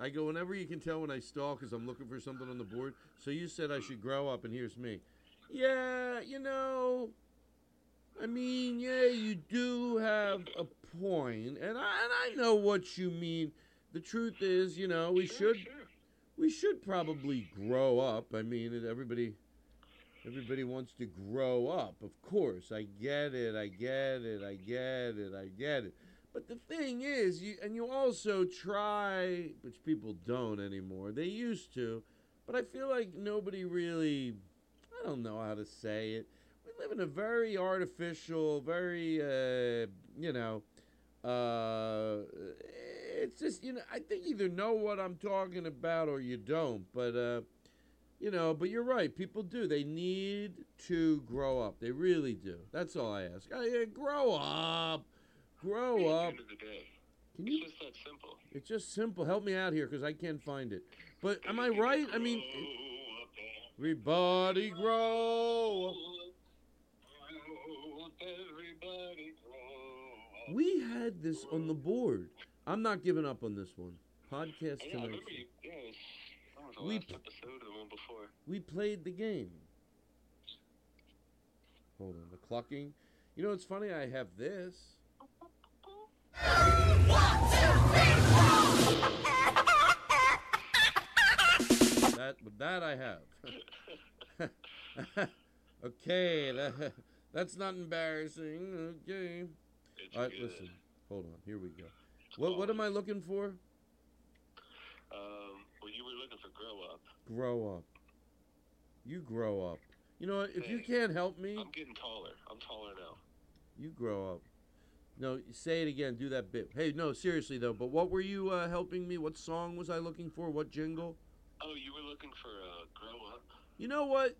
I go, whenever you can tell when I stall because I'm looking for something on the board. So you said I should grow up, and here's me. Yeah, you know, I mean, yeah, you do have a point, and I, and I know what you mean. The truth is, you know, we should we should probably grow up. I mean, everybody everybody wants to grow up. Of course, I get it. I get it. I get it. I get it. But the thing is, you and you also try, which people don't anymore. They used to, but I feel like nobody really. I don't know how to say it. We live in a very artificial, very uh, you know, uh, it's just you know. I think either know what I'm talking about or you don't. But uh, you know, but you're right. People do. They need to grow up. They really do. That's all I ask. Uh, yeah, grow up. Grow the up. end of the day, Can it's you? just that simple. It's just simple. Help me out here because I can't find it. But am I right? I mean, everybody grow. Everybody We had this on the board. I'm not giving up on this one. Podcast Yeah, tonight. The We last episode of the one before. We played the game. Hold on, the clucking. You know, it's funny. I have this. That, but that I have. *laughs* okay, that, that's not embarrassing. Okay. All right, listen. Hold on. Here we go. What what am I looking for? Were looking for grow up. Grow up. You grow up. You know what? If you can't help me, I'm getting taller. I'm taller now. you grow up. No, say it again. Do that bit. Hey, no, seriously though. But what were you uh, helping me? What song was I looking for? What jingle? Oh, you were looking for uh, grow up. You know what?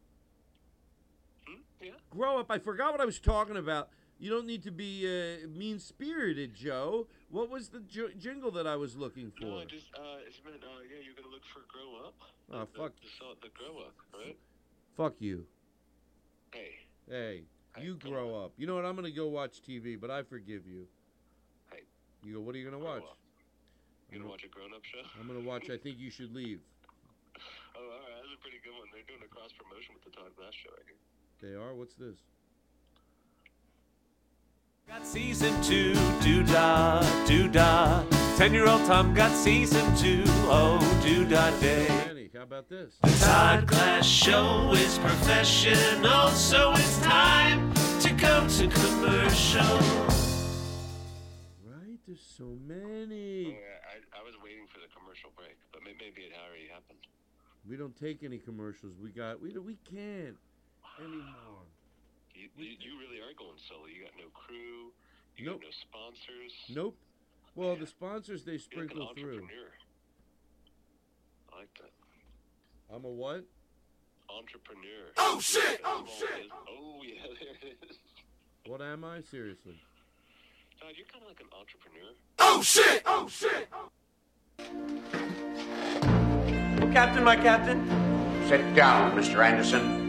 Hmm? Yeah. Grow up. I forgot what I was talking about. You don't need to be uh, mean spirited, Joe. What was the j- jingle that I was looking for? No, I just uh, it's meant uh, yeah, you're gonna look for grow up. Oh, the, fuck. The, song, the grow up, right? Fuck you. Hey, Hey, you grow up. You know what? I'm gonna go watch TV, but I forgive you. Hey. You go. What are you gonna watch? you gonna watch a grown up show? I'm gonna watch. I think you should leave. *laughs* Oh, all right, that's a pretty good one. They're doing a cross promotion with the Todd Glass show. I hear. They are. What's this? Got season two, do da, do da. Ten year old Tom got season two, oh, do da day. Danny, how about this? The Todd Glass Show is professional, so it's time to go to commercial. Right? There's so many. Oh, yeah, I, I was waiting for the commercial break, but maybe it already happened. We don't take any commercials. We got. We we can't anymore. You, you, you really are going solo. You got no crew. You Nope. got no sponsors. Nope. Well, the sponsors they You're like an sprinkle through. I like that. I'm a what? Entrepreneur. Oh, shit! Oh, shit! Oh yeah, *laughs* there it is. What am I? Seriously. Todd, you're kind of like an entrepreneur. Oh shit! Oh shit! Oh. Captain, my captain. Sit down, Mr. Anderson.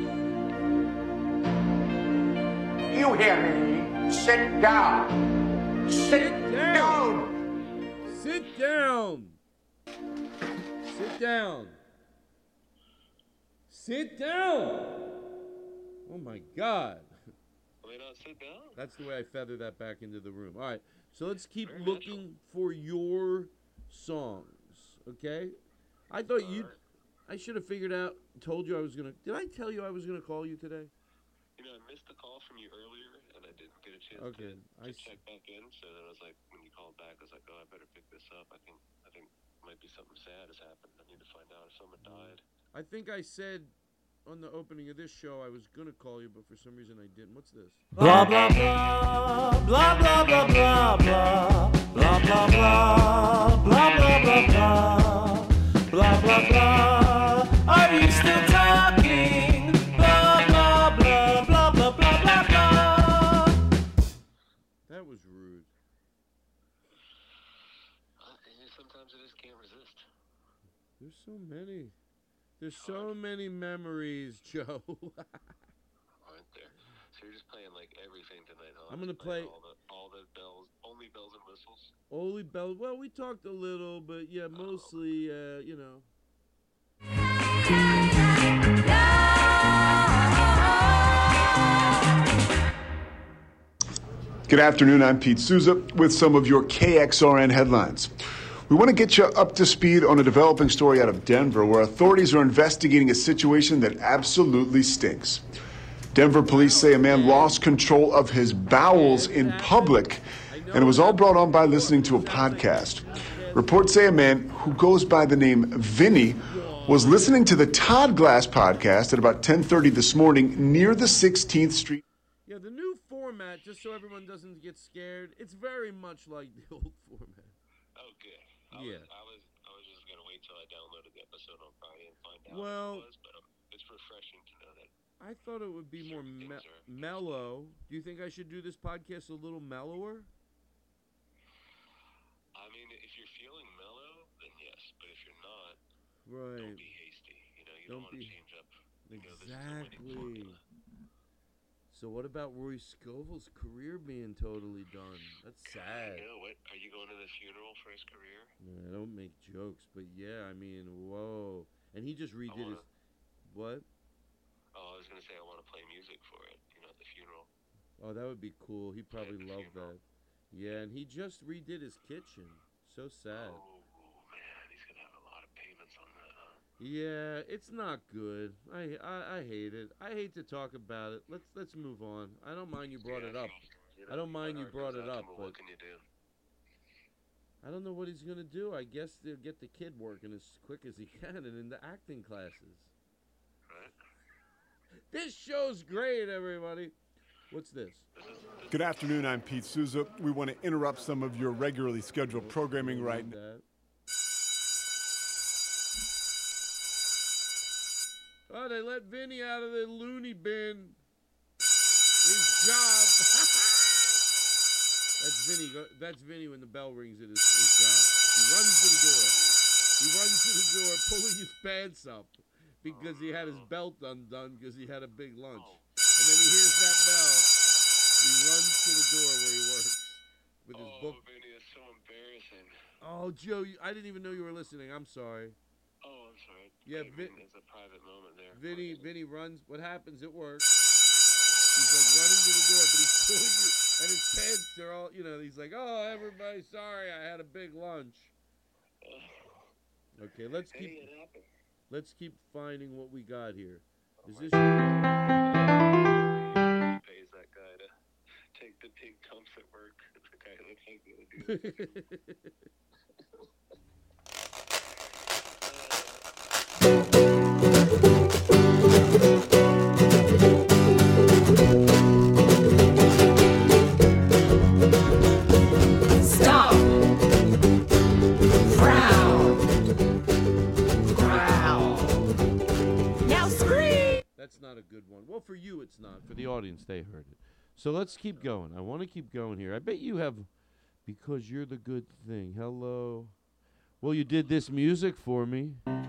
You hear me? Sit down. Sit down. Sit down. Sit down. Sit down. Oh my God. Wait, not sit down. That's the way I feather that back into the room. All right. So let's keep looking for your songs. Okay. I thought you. I should have figured out. Told you I was gonna. Did I tell you I was gonna call you today? You know, I missed the call from you earlier, and I didn't get a chance Okay, to, I to s- check back in. So then I was like, when you called back, I was like, oh, I better pick this up. I think I think might be something sad has happened. I need to find out if someone died. I think I said on the opening of this show I was gonna call you, but for some reason I didn't. What's this? Blah blah blah blah blah blah blah blah blah blah blah blah blah blah blah blah blah blah. Are you still talking? That was rude. Uh, sometimes I just can't resist. There's so many. There's so many memories, *laughs* Joe. Aren't there? So you're just playing like everything tonight, huh? I'm gonna play- all the all the bells, only bells and whistles. Only bells. Well, we talked a little, but yeah, mostly, uh, you know. Good afternoon. I'm Pete Souza with some of your KXRN headlines. We want to get you up to speed on a developing story out of Denver where authorities are investigating a situation that absolutely stinks. Denver police say a man lost control of his bowels in public, and it was all brought on by listening to a podcast. Reports say a man who goes by the name Vinny was listening to the Todd Glass podcast at about 10:30 this morning near the 16th Street Yeah, the new format, just so everyone doesn't get scared, it's very much like the *laughs* old format. Oh, good. I Yeah. Was, I was I was just gonna wait till I downloaded the episode on Friday and find out Well- what it was, but um, it's refreshing to know that. I thought it would be more me- mellow. Do you think I should do this podcast a little mellower? I mean, if you're feeling mellow, then yes. But if you're not, Right. don't be hasty. You know, you Don't don't, want to be- change up. You know, this is a winning Exactly. formula. So what about Rory Scovel's career being totally done? That's sad. You know what? Are you going to the funeral for his career? Yeah, I don't make jokes, but yeah, I mean, whoa. And he just redid his what? Oh, I was gonna say I want to play music for it. You know, at the funeral. Oh, that would be cool. He probably loved that. Yeah, and he just redid his kitchen. So sad. Oh man, he's gonna have a lot of payments on that, huh? Yeah, it's not good. I, I I hate it. I hate to talk about it. Let's let's move on. I don't mind you brought it up. I don't mind you brought it up, but What can you do? I don't know what he's gonna do. I guess they'll get the kid working as quick as he *laughs* can and in the acting classes. Right. This show's great, everybody. What's this? Good afternoon. I'm Pete Souza. We want to interrupt some of your regularly scheduled programming right now. Oh, they let Vinny out of the loony bin. His job. *laughs* that's Vinny. That's Vinny when the bell rings at his, his job. He runs to the door. He runs to the door, pulling his pants up because he had his belt undone because he had a big lunch. And then he hears that bell. He runs to the door where he works with his Oh, book. Vinny, it's so embarrassing. Oh, Joe, you, I didn't even know you were listening. I'm sorry. Oh, I'm sorry. Yeah, Vin- it's a private moment. Vinny, Vinny runs. What happens at work? He's like running to the door, but he's pulling you, and his pants are all, you know. He's like, "Oh, everybody, sorry, I had a big lunch." Okay, let's keep let's keep finding what we got here. Is this? Pays that guy to take the big dumps at work. *laughs* The guy that looks like the other dude. Good one. Well, for you, it's not. For the audience, they heard it. So let's keep going. I want to keep going here. I bet you have, because you're the good thing. Hello. Well, you did this music for me. And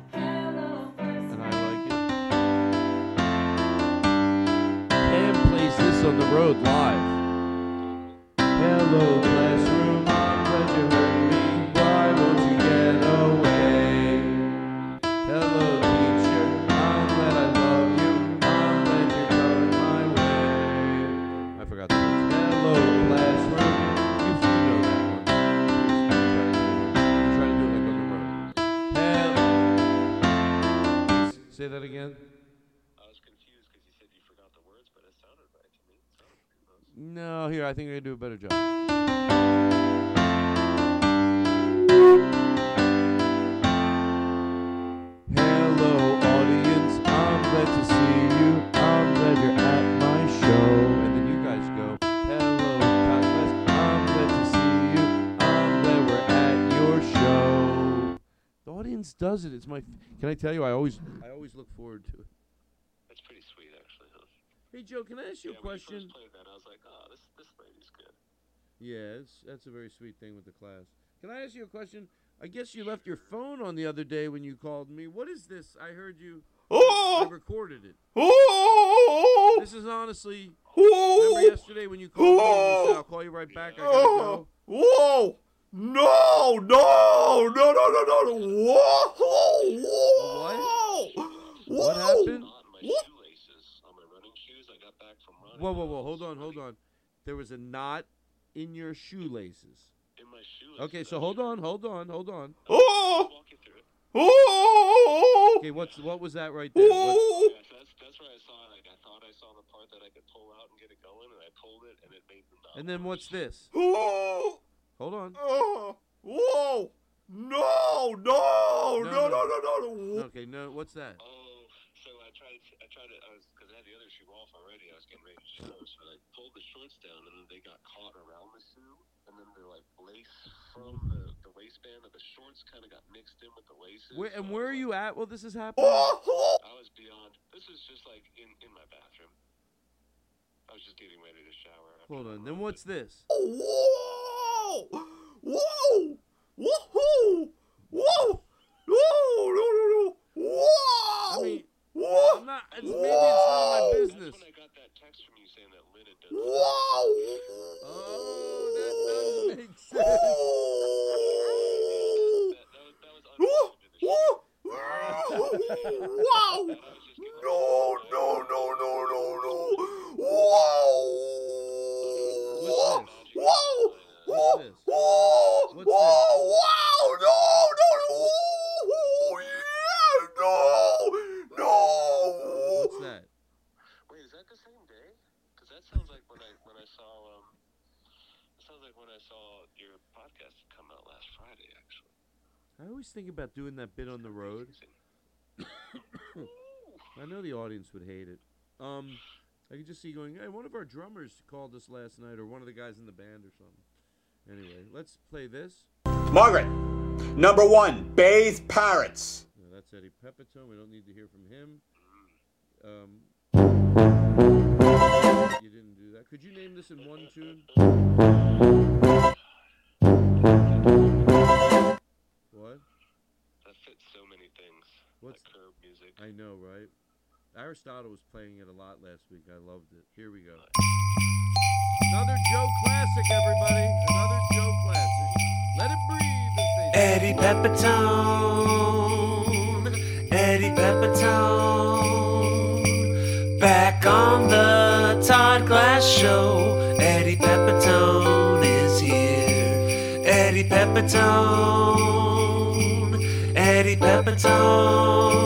I like it. Pam plays this on the road live. Hello, classroom. Say that again. I was confused because you said you forgot the words, but it sounded right to me. It sounded pretty close. No, here I think I can do a better job. Hello, The does it. It's my. Can I tell you? I always, I always look forward to it. That's pretty sweet, actually. Huh? Hey, Joe, can I ask you yeah, a When you question? first played that, I was like, oh, this this lady's good. Yeah, it's, that's a very sweet thing with the class. Can I ask you a question? I guess you left your phone on the other day when you called me. What is this? I heard you. Oh! I recorded it. Oh! This is honestly. Oh! Remember yesterday when you called me? and you said, I'll call you right back. I gotta go. Whoa! No! No! No! No! No! No! no. Whoa! Whoa! What happened? Shoelaces on my running shoes. I got back from running. Whoa, whoa, whoa! Hold on, hold on. There was a knot in your shoelaces. In my shoelaces. Okay, so hold on, hold on, hold on. Oh! Oh! Okay, what's what was that right there? What- oh. Yeah, that's that's where I saw it. Like I thought I saw the part that I could pull out and get it going, and I pulled it, and it made the knot. and then what's this? Oh! Hold on. Oh! Whoa! No! No! No! No! No! No! no. Okay, no. What's that? Oh, so I tried. I tried it. I was because I had the other shoe off already. I was getting ready to show, so I pulled the shorts down, and then they got caught around the shoe, and then the like lace from the, the waistband of the shorts kind of got mixed in with the laces. Where and so where are you at? Well, this is happening. Oh, oh, oh. I was beyond. This was just like in in my bathroom. I was just getting ready to shower. Hold on. Then what's this? Whoa! Whoa! Whoa! Whoa! No! No! No! No! Whoa! I mean, Whoa! I'm not. It's, maybe Whoa! it's not my business. That's when I got that text from you saying that Lynn had done. Whoa! Oh, that does make sense. Wow! No, no, no, no, no, no! Whoa! Whoa! Whoa! Whoa! Whoa! Whoa! Wow! No! No! No! Yeah! No! No! What's that? Wait, is that the same day? Because that sounds like when I when I saw um. It sounds like when I saw your podcast come out last Friday, actually. I always think about doing that bit on the road. *coughs* I know the audience would hate it. Um, I could just see going, hey, one of our drummers called us last night, or one of the guys in the band, or something. Anyway, let's play this. Margaret, number one, bathe parrots. No, that's Eddie Pepitone. We don't need to hear from him. Um, you didn't do that. Could you name this in one tune? What? That fits so many things. What's like curb music. I know, right? Aristotle was playing it a lot last week. I loved it. Here we go. Another Joe classic, everybody. Another Joe classic. Let it breathe. Eddie Pepitone, Eddie Pepitone, back on the Todd Glass Show. Eddie Pepitone is here. Eddie Pepitone, Eddie Pepitone,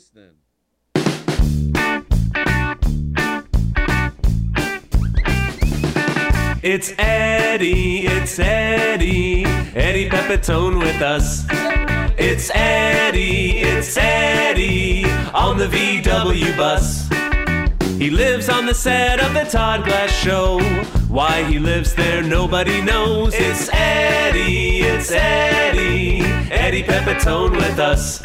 this then? It's Eddie, it's Eddie, Eddie Pepitone with us. It's Eddie, it's Eddie on the VW bus. He lives on the set of the Todd Glass Show. Why he lives there, nobody knows. It's Eddie, it's Eddie, Eddie Pepitone with us.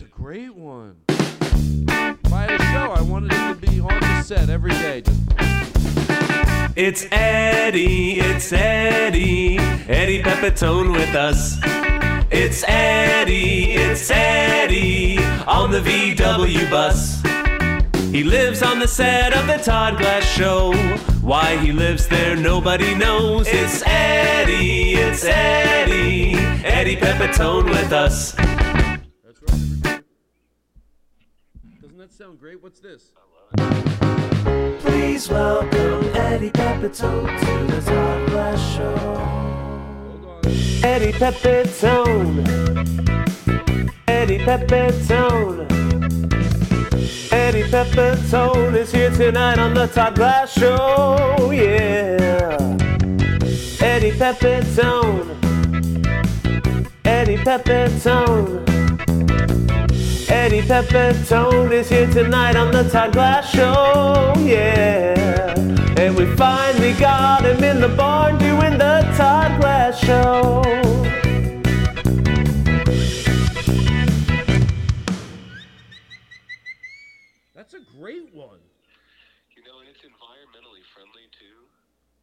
That's a great one. Had a show, I wanted him to be on the set every day. Just It's Eddie, it's Eddie, Eddie Pepitone with us. It's Eddie, it's Eddie on the VW bus. He lives on the set of the Todd Glass Show. Why he lives there, nobody knows. It's Eddie, it's Eddie, Eddie Pepitone with us. Sound great? What's this? Please welcome Eddie Pepitone to the Todd Glass Show. Eddie Pepitone. Eddie Pepitone. Eddie Pepitone is here tonight on the Todd Glass Show. Yeah. Eddie Pepitone. Eddie Pepitone. Eddie Pepitone is here tonight on the Todd Glass Show. Yeah. And we finally got him in the barn doing the Todd Glass Show. That's a great one. You know, and it's environmentally friendly too.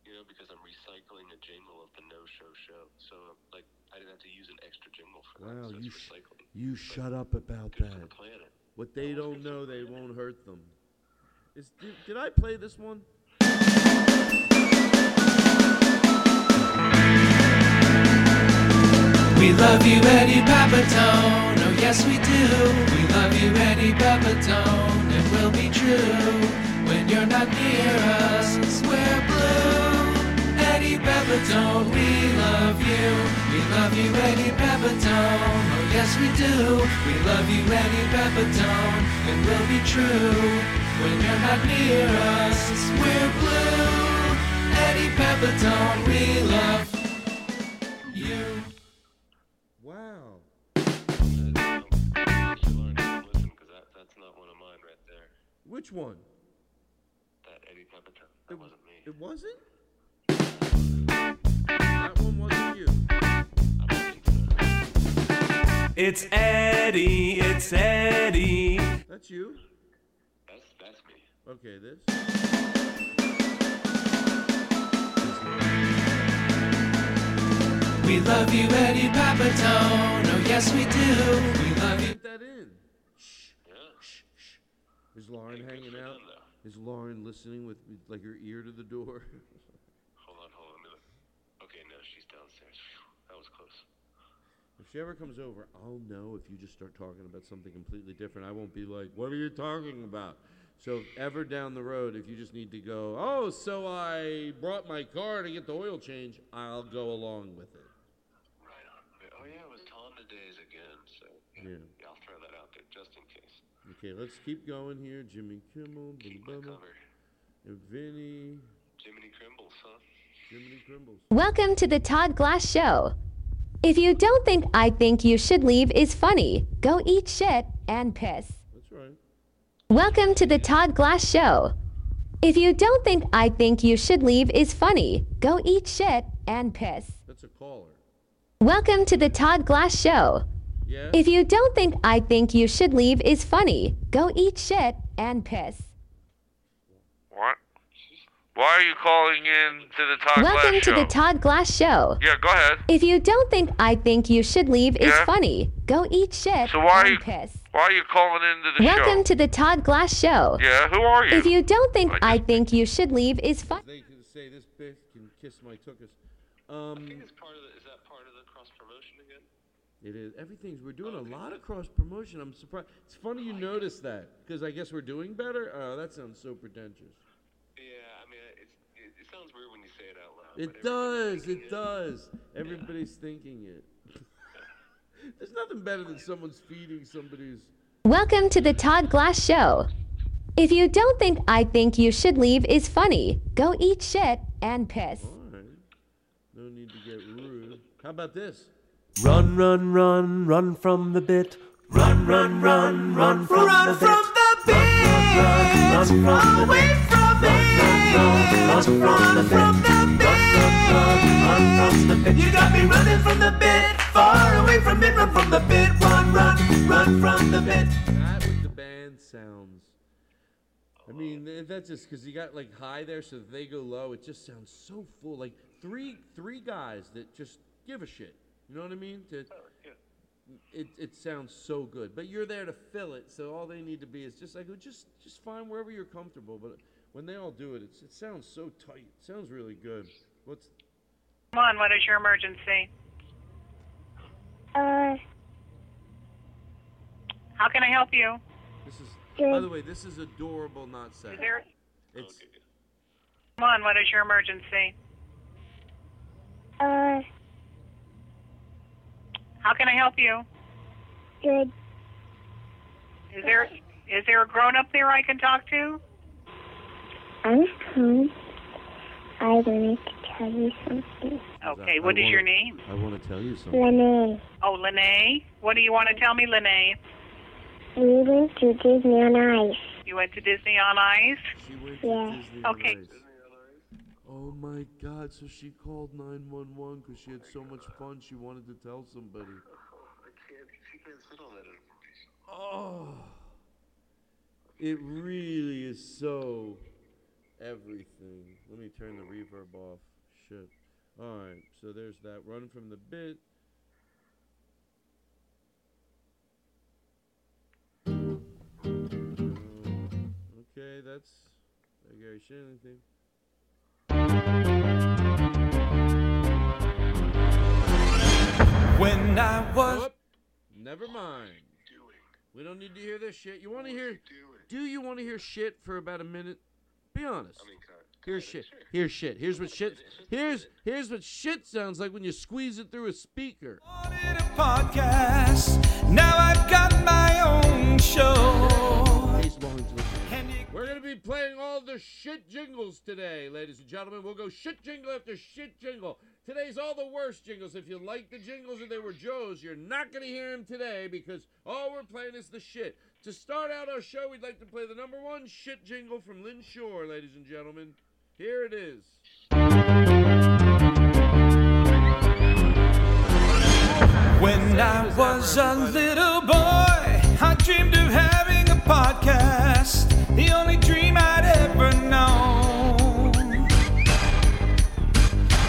You know, because I'm recycling a jingle of the No Show show, so like I didn't have to use an extra jingle for that. Wow, so you, it's sh- recycling. You shut up about that. planet. What they don't know, they won't hurt them. Is, did, did I play this one? We love you, Eddie Pepitone. Oh, yes, we do. We love you, Eddie Pepitone. It will be true when you're not near us. We're blue. Eddie Pepitone, we love you. We love you, Eddie Pepitone. Oh, yes, we do. We love you, Eddie Pepitone. It will be true when you're not near us. We're blue. Eddie Pepitone, we love you. Wow. Listen, because that, that's not one of mine right there. Which one? That Eddie Pepitone. That wasn't me. It wasn't? That one wasn't you. It's Eddie, it's Eddie. That's you? That's that's me. Okay, this. We love you, Eddie Pepitone. Oh, yes, we do. We love you. Put that in. Shh. Shh. Shh. Is Lauren hanging out? Is Lauren listening with with, like her ear to the door? *laughs* Hold on, hold on. Let me look. Okay, no, she's downstairs. Phew, that was close. If she ever comes over, I'll know if you just start talking about something completely different. I won't be like, "What are you talking about?" So ever down the road, if you just need to go, "Oh, so I brought my car to get the oil change," I'll go along with it. Right on. Oh yeah, it was Honda days again. So Yeah. yeah, I'll throw that out there just in case. Okay, let's keep going here. Jimmy Kimmel, Billy Bubba, and Vinny, Jiminy Crimbles, huh? Jiminy Crimbles. Welcome to the Todd Glass Show. If you don't think I think you should leave is funny, go eat shit and piss. That's right. Welcome to the Todd Glass Show. If you don't think I think you should leave is funny, go eat shit and piss. That's a caller. Welcome to the Todd Glass Show. Yes? If you don't think I think you should leave is funny, go eat shit and piss. What? Why are you calling in to the Todd Welcome Glass to Show? the Todd Glass Show. yeah, go ahead. If you don't think I think you should leave is Yeah? funny, go eat shit So why are you piss. why are you calling into the Welcome show? to the Todd Glass Show. yeah, who are you? If you don't think I think you should leave is funny. They can say this bitch can kiss my tuchus. Um, It's part of the, is that part of the cross promotion again? it is. Everything's. We're doing a lot of cross promotion. I'm surprised. It's funny you noticed that because I guess we're doing better. Oh, that sounds so pretentious. Yeah, I mean, it's, it, it sounds weird when you say it out loud. It does. It does. Everybody's thinking it. *laughs* There's nothing better than someone's feeding somebody's. Welcome to the Todd Glass Show. If you don't think I think you should leave is funny, go eat shit and piss. All right. No need to get rude. How about this? Run, run, run, run from the bit. Run, run, run, run from Run the bit. from the bit. Run, run, run, Away from it. run from the bit. From the bit. Run from the bit. You got me running from the bit. Far away from it. Run from the bit. Run, run, run from the bit. That with the band sounds. I mean, th- that's just because you got like high there, so they go low, it just sounds so full. Like three three guys that just give a shit. You know what I mean? To, it, it sounds so good, but you're there to fill it, so all they need to be is just like just just find wherever you're comfortable. But When they all do it, it's, it sounds so tight. It sounds really good. What's Come on, what is your emergency? Uh, How can I help you? this is? By the way, this is adorable, not sad. Is there? It's Come on, what is your emergency? uh, How can I help you? good. Is there is there a grown up there I can talk to? I'm home. I wanted to tell you something. Okay, I what is your wanna- name? I want to tell you something. Lene, Oh, Lene. What do you want to tell me, Lene? we went to Disney on Ice. You went to Disney on Ice? She went Yeah. to Disney on Okay. Ice. Oh my God! So she called 911 because she had so much fun. She wanted to tell somebody. I can't. She can't sit on that information. Oh, it really is so everything. Let me turn the reverb off. Shit. All right. So there's that. Run from the bit. Okay, that's. I Gary shit anything. When I was Whoop. Never mind. We don't need to hear this shit. You want to hear? Do you want to hear shit for about a minute? Be honest. Here's shit. Here's shit. Here's what shit. Here's here's what shit sounds like when you squeeze it through a speaker. podcast, now I've got my own show. Playing all the shit jingles today, ladies and gentlemen. We'll go shit jingle after shit jingle. Today's all the worst jingles. If you like the jingles and they were Joe's, you're not gonna hear them today because all we're playing is the shit. To start out our show, we'd like to play the number one shit jingle from Lynn Shore, ladies and gentlemen. Here it is. When I was a little boy, I dreamed of having a podcast, the only dream I'd ever known.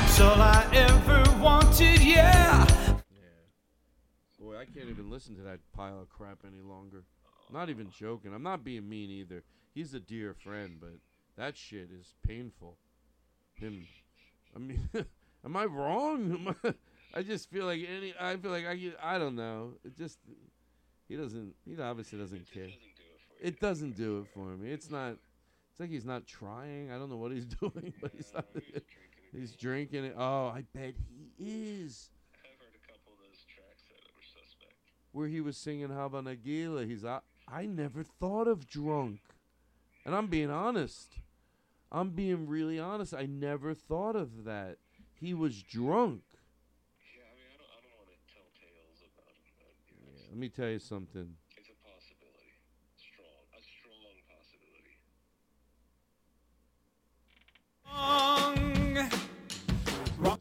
It's all I ever wanted, yeah. yeah. Boy, I can't even listen to that pile of crap any longer. Not even joking. I'm not being mean either. He's a dear friend, but that shit is painful. Him, I mean, *laughs* am I wrong? *laughs* Am I, I just feel like any. I feel like I. I don't know. It just. He doesn't. He obviously doesn't care. It doesn't do it for me. It's not. It's like he's not trying. I don't know what he's *laughs* doing, but he's not. He's drinking it. Oh, I bet he is. I've heard a couple of those tracks that were suspect. where he was singing Hava Nagila. He's I, I never thought of drunk. And I'm being honest. I'm being really honest. I never thought of that. He was drunk. Yeah, I mean, I don't, I don't want to tell tales about him, but Yeah, let me tell you something. it's a possibility. Strong, a strong possibility. Wrong. Wrong.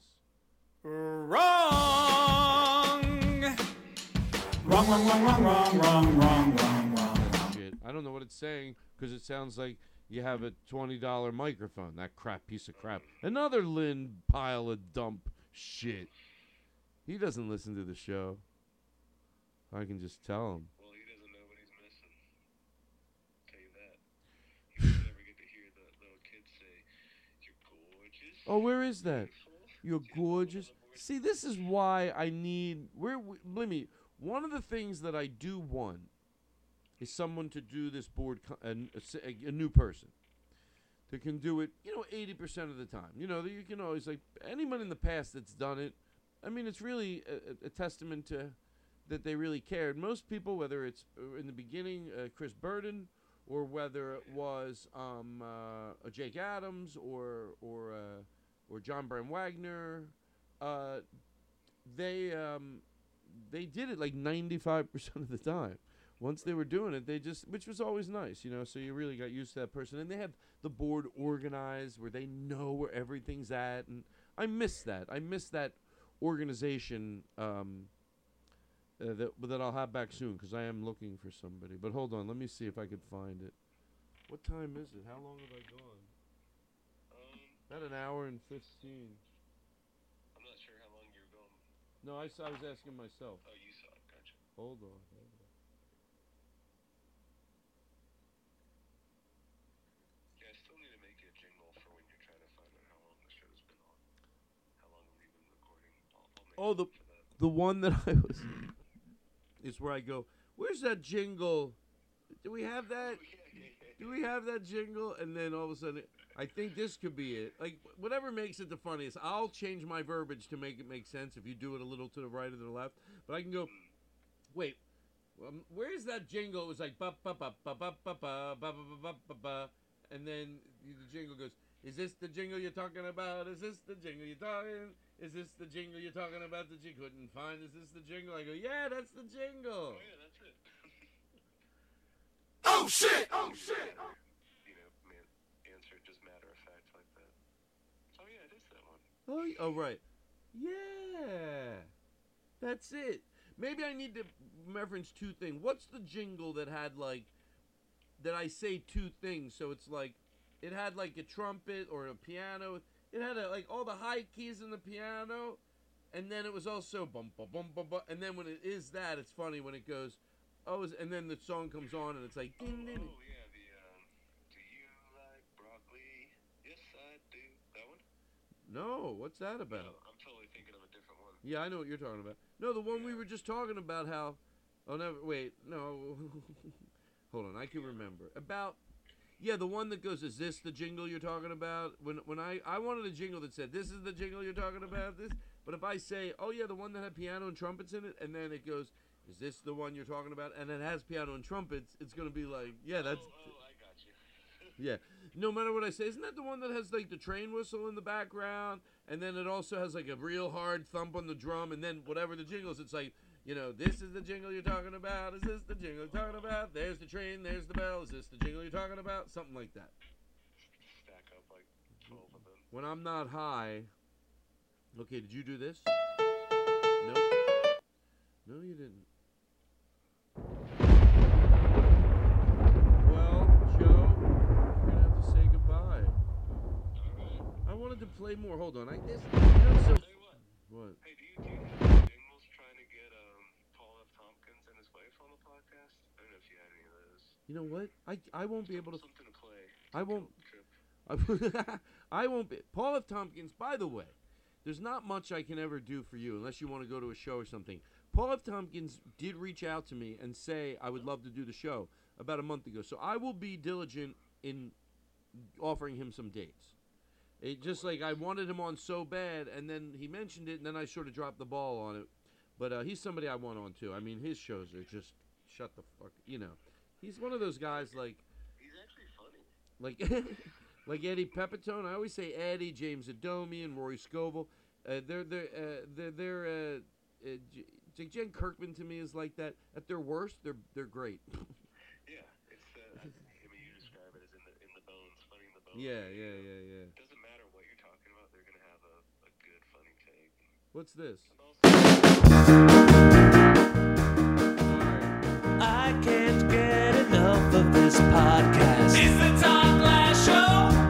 Wrong, wrong, wrong, wrong, wrong, wrong, wrong, wrong, wrong. Shit. I don't know what it's saying because it sounds like you have a $20 microphone. That crap piece of crap. Another Lynn pile of dump shit. He doesn't listen to the show. I can just tell him. Well, he doesn't know what he's missing. tell you that. He doesn't ever get to hear the little kids say, "You're gorgeous." Oh, where is that? You're gorgeous. See, this is why I need. Where, believe me, one of the things that I do want is someone to do this board, a, a a- new person that can do it. You know, eighty percent of the time. You know, you can always like anyone in the past that's done it. I mean, it's really a, a- testament to that they really cared. Most people, whether it's uh, in the beginning, uh, Chris Burden, or whether it was um, uh, Jake Adams or or uh, or John Bram Wagner, uh, they um, they did it like ninety five percent of the time. Once they were doing it, they just, which was always nice, you know. So you really got used to that person, and they have the board organized where they know where everything's at, and I miss that. I miss that organization um, uh, that that I'll have back soon because I am looking for somebody. But hold on, let me see if I could find it. What time is it? How long have I gone? Not an hour and 15. I'm not sure how long you're going. No, I, saw, I was asking myself. Oh, you saw it. Gotcha. Hold on. Hold on. Yeah, I still need to make a jingle for when you're trying to find out how long the show's been on. How long we've been recording. I'll, I'll oh, the, the one that I was. *coughs* is where I go, where's that jingle? Do we have that? *laughs* Do we have that jingle? And then all of a sudden, it, I think this could be it. Like whatever makes it the funniest. I'll change my verbiage to make it make sense if you do it a little to the right or the left. But I can go. Wait, um, where's that jingle? It was like ba ba ba ba ba ba ba ba ba ba ba ba, and then the jingle goes. Is this the jingle you're talking about? Is this the jingle you're talking? Is this the jingle you're talking about that you couldn't find? Is this the jingle? I go, yeah, that's the jingle. Oh yeah, that's it. Oh shit! Oh shit! You know, man, answer just matter of fact like that. Oh yeah, it is that one. Oh, oh right. Yeah. That's it. Maybe I need to reference two things. What's the jingle that had like that I say two things? So it's like it had like a trumpet or a piano. It had a, like all the high keys in the piano, and then it was also bum bum bum bum bum. And then when it is that, it's funny when it goes, oh, and then the song comes on and it's like ding ding. Oh yeah, the um, do you like broccoli? Yes, I do. That one? No, what's that about? No, I'm totally thinking of a different one. Yeah, I know what you're talking about. No, the one we were just talking about. How? Oh no, wait, no. *laughs* Hold on, I can remember about. Yeah, the one that goes, "Is this the jingle you're talking about?" When when I I wanted a jingle that said, "This is the jingle you're talking about." This, but if I say, "Oh yeah, the one that had piano and trumpets in it," and then it goes, "Is this the one you're talking about?" and it has piano and trumpets, it's gonna be like, "Yeah, that's." Oh, oh I got you. *laughs* Yeah. No matter what I say, isn't that the one that has like the train whistle in the background, and then it also has like a real hard thump on the drum, and then whatever the jingle is, it's like, you know, this is the jingle you're talking about. Is this the jingle you're talking about? There's the train. There's the bell. Is this the jingle you're talking about? Something like that. Stack up like twelve of them. When I'm not high. Okay, did you do this? Nope. No, you didn't. Well, Joe, we're gonna have to say goodbye. I wanted to play more. Hold on, I this. You know, so, what? Hey, do you do you have trying to get um Paul F. Tompkins and his wife on the podcast? I don't know if you had any of those. You know what? I I won't be able to. Something to play. I won't. *laughs* I won't be. Paul F. Tompkins, by the way, there's not much I can ever do for you unless you want to go to a show or something. Paul F. Tompkins did reach out to me and say I would love to do the show about a month ago. So I will be diligent in offering him some dates. It just like I wanted him on so bad, and then he mentioned it, and then I sort of dropped the ball on it. But uh, he's somebody I want on too. I mean, his shows are just shut the fuck. You know, he's one of those guys like He's actually funny. like *laughs* like Eddie Pepitone. I always say Eddie, James Adomian, Rory Scovel. Uh, they're they're uh, they're, they're uh, uh, Jen Kirkman to me is like that. At their worst, they're they're great. *laughs* Yeah, it's uh, I mean you describe it as in the in the bones, funny in the bones. yeah, yeah, yeah, yeah. Doesn't matter what you're talking about, they're gonna have a, a good funny take. What's this? I can't get enough of this podcast. It's the Todd Glass Show.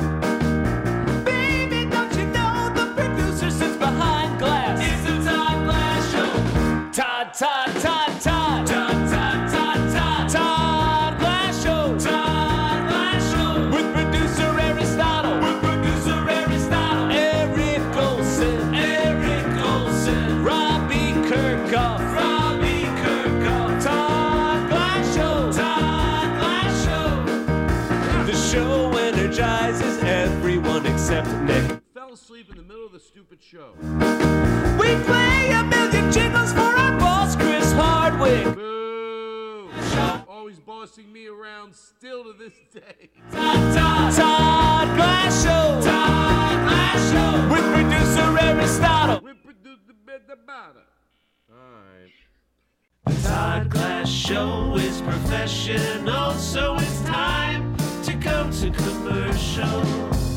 In the middle of the stupid show. We play a million jingles for our boss, Chris Hardwick. Boo! Always bossing me around still to this day. Todd, Todd. Todd Glass Show. Todd Glass Show. With producer Aristotle. We produce the bed. Alright. The Todd Glass Show is professional, so it's time to go to commercial.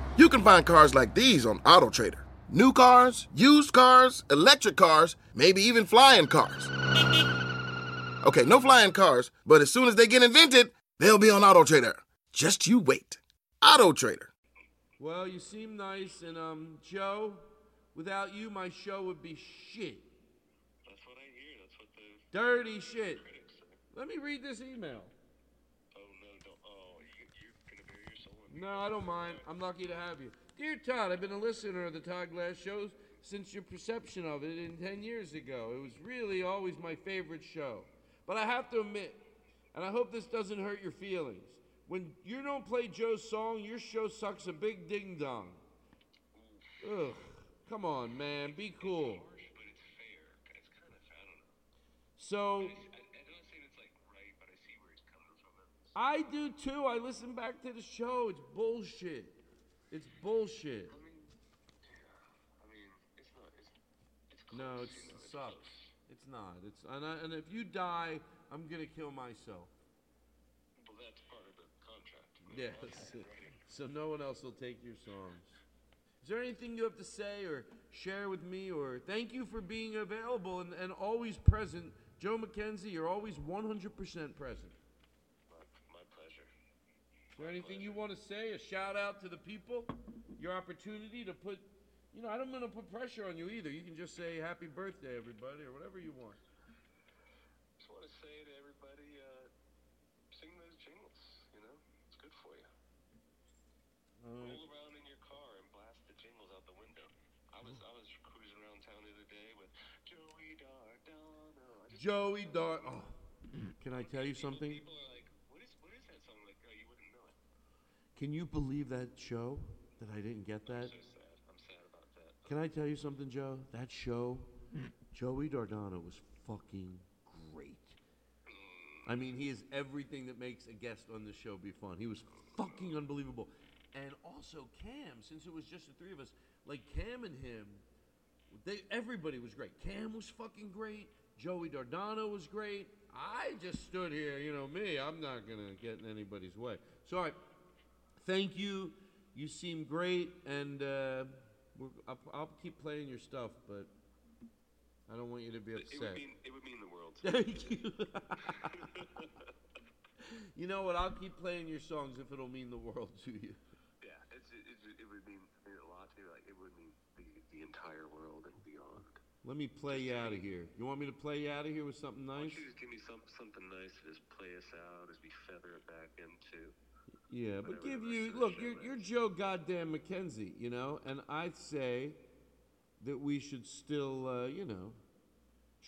You can find cars like these on AutoTrader. New cars, used cars, electric cars, maybe even flying cars. Okay, no flying cars, but as soon as they get invented, they'll be on Auto Trader. Just you wait. Auto Trader. Well, you seem nice, and um, Joe, without you, my show would be shit. That's what I hear. That's what the Dirty shit. Let me read this email. oh no don't oh you you're gonna bury your soul in No, I don't mind. I'm lucky to have you. Dear Todd, I've been a listener of the Todd Glass shows since your perception of it in 10 years ago. It was really always my favorite show. But I have to admit, and I hope this doesn't hurt your feelings, when you don't play Joe's song, your show sucks a big ding dong. Ugh. Come on, man. Be cool. So. I do too. I listen back to the show. It's bullshit. It's bullshit. No, it's, it sucks. It's not. It's and, I, and if you die, I'm gonna kill myself. well that's part of the contract Yes. So no one else will take your songs. Is there anything you have to say or share with me or thank you for being available and, and always present? Joe McKenzie, you're always 100% present. Anything you want to say? A shout out to the people? Your opportunity to put, you know, I don't want to put pressure on you either. You can just say happy birthday, everybody, or whatever you want. just want to say to everybody uh sing those jingles you know it's good for you Uh, roll around in your car and blast the jingles out the window I was I was cruising around town the other day with Joey Dardano Joey Dar. Oh, can I tell you something? people are like what is what is that song like oh you wouldn't know it Can you believe that show? That I didn't get that? so sad I'm sad about that Can I tell you something, Joe? That show, Joey Dardano was fucking great. I mean, he is everything that makes a guest on the show be fun. He was fucking unbelievable. And also Cam, since it was just the three of us, like Cam and him, they everybody was great. Cam was fucking great. Joey Dardano was great. I just stood here, you know me. I'm not gonna get in anybody's way. So, right, thank you. You seem great, and uh, we're, I'll, I'll keep playing your stuff, but I don't want you to be upset. it would mean it would mean the world. *laughs* Thank you. you know what? I'll keep playing your songs if it'll mean the world to you. Yeah, it's, it, it, would mean, mean a lot to me. Like it would mean the, the entire world and beyond. Let me play you out of here. You want me to play you out of here with something nice? don't you just give me some something nice to just play us out as we feather it back into. Yeah, but give you rest of the look. You're, you're Joe Goddamn McKenzie, you know, and I'd say that we should still, uh, you know,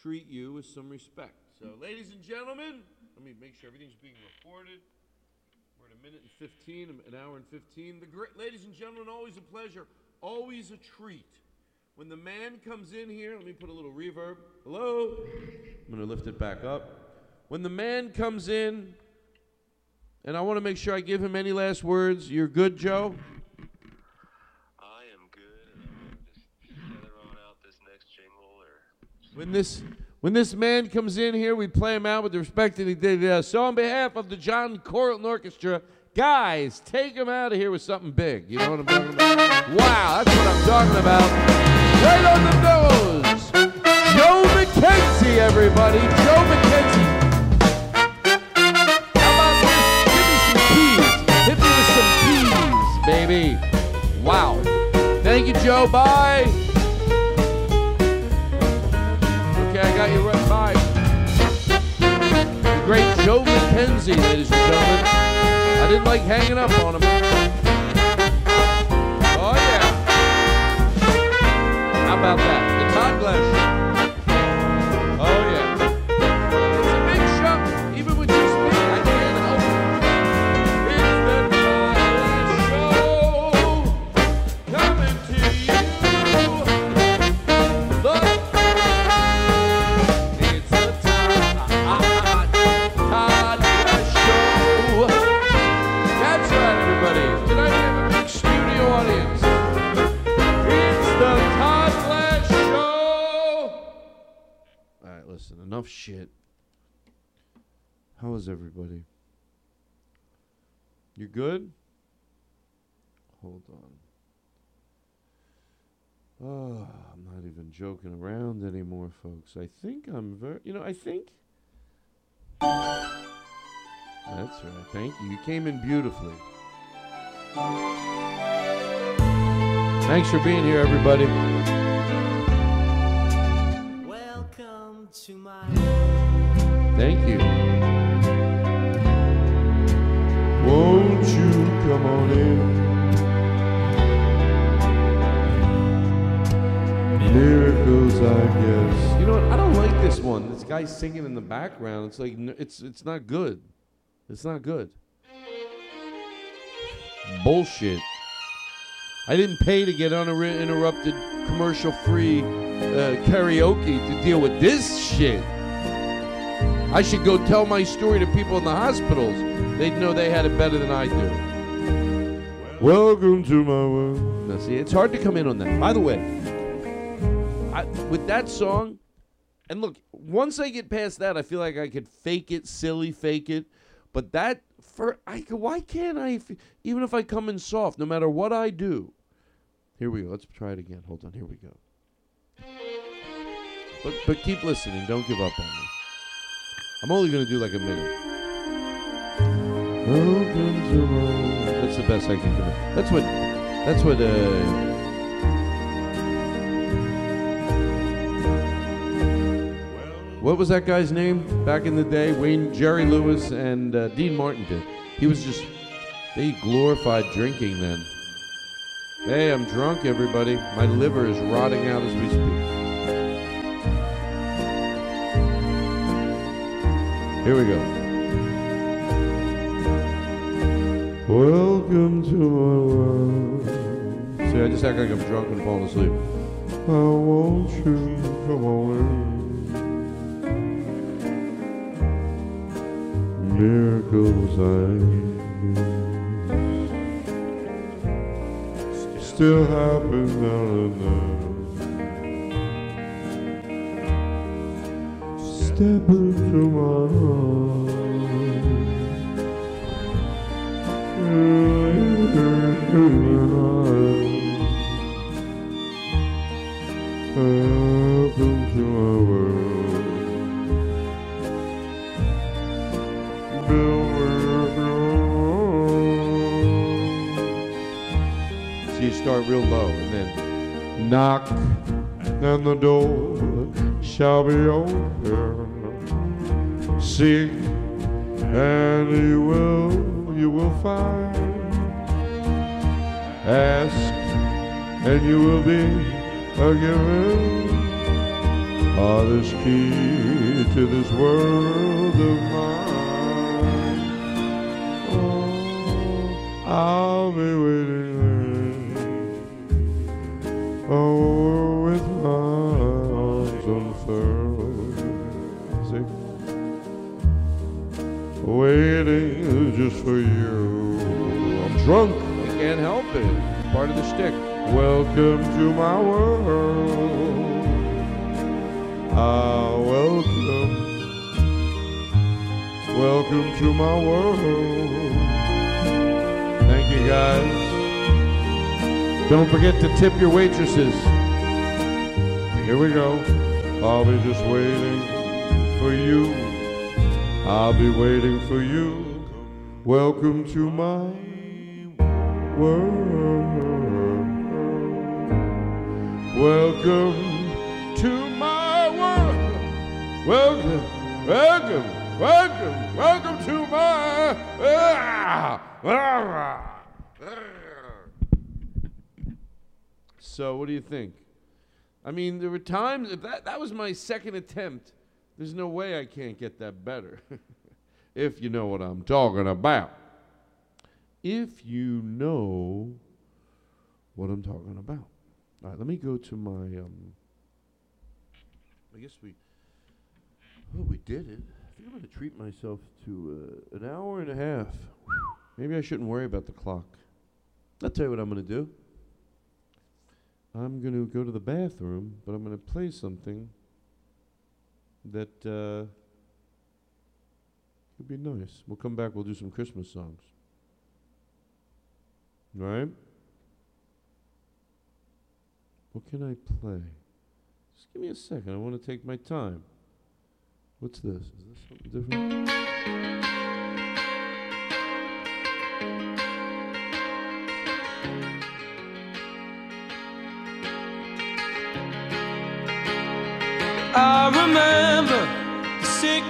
treat you with some respect. So, ladies and gentlemen, let me make sure everything's being recorded. We're at a minute and fifteen, an hour and fifteen. The great, ladies and gentlemen, always a pleasure, always a treat. When the man comes in here, let me put a little reverb. Hello. I'm gonna lift it back up. When the man comes in, and I want to make sure I give him any last words. You're good, Joe? I am good, and I'm just on out this next jingle, or When this when this man comes in here, we play him out with the respect that he did. Uh, so on behalf of the John Corlton Orchestra, guys, take him out of here with something big. You know what I'm talking about? Wow, that's what I'm talking about. Right on the nose. Joe McKenzie, everybody. Joe McKenzie. Thank you, Joe. Bye. Okay, I got you right by. The great Joe McKenzie, ladies and gentlemen. I didn't like hanging up on him. Oh yeah. How about that? The Todd Glass good? Hold on. Oh, I'm not even joking around anymore, folks. I think I'm very, you know, I think. That's right. Thank you. You came in beautifully. Thanks for being here, everybody. Welcome to my Thank you. Won't you come on in? Miracles, I guess. You know what? I don't like this one. This guy singing in the background. It's like it's it's not good. It's not good. Bullshit. I didn't pay to get uninterrupted, commercial-free uh, karaoke to deal with this shit. I should go tell my story to people in the hospitals. They'd know they had it better than I do. Welcome to my world. Now, see, it's hard to come in on that. By the way, I, with that song, and look, once I get past that, I feel like I could fake it, silly fake it. But that for I why can't I? Even if I come in soft, no matter what I do. Here we go. Let's try it again. Hold on. Here we go. But but keep listening. Don't give up on me. I'm only gonna do like a minute. That's the best I can do. That's what. That's what. Uh, what was that guy's name back in the day? Wayne, Jerry Lewis, and uh, Dean Martin did. He was just. They glorified drinking then. Hey, I'm drunk, everybody. My liver is rotting out as we speak. Here we go. Welcome to my world. See, I just act like I'm drunk and falling asleep. I want you, come on in. Miracles I still happen now and then. Step into my heart. Start real low and then knock and the door shall be open. Seek and you will, you will find. Ask and you will be a given. Are this key to this world of mine? Oh, I'll be waiting. Oh, with my arms unfurled. Waiting just for you. I'm drunk. I can't help it. Part of the shtick. Welcome to my world. Ah, welcome. Welcome to my world. Thank you, guys. Don't forget to tip your waitresses. Here we go. I'll be just waiting for you. I'll be waiting for you. Welcome to my world. Welcome to my world. Welcome, welcome, welcome, welcome to my. Ah, ah. So, what do you think? I mean, there were times if that that was my second attempt. There's no way I can't get that better. *laughs* if you know what I'm talking about. If you know what I'm talking about. All right, let me go to my um I guess we Oh, we did it. I think I'm going to treat myself to uh, an hour and a half. Maybe I shouldn't worry about the clock. I'll tell you what I'm going to do. I'm going to go to the bathroom, but I'm going to play something that uh, could be nice. We'll come back, we'll do some Christmas songs. Right? What can I play? Just give me a second. I want to take my time. What's this? Is this something different? I remember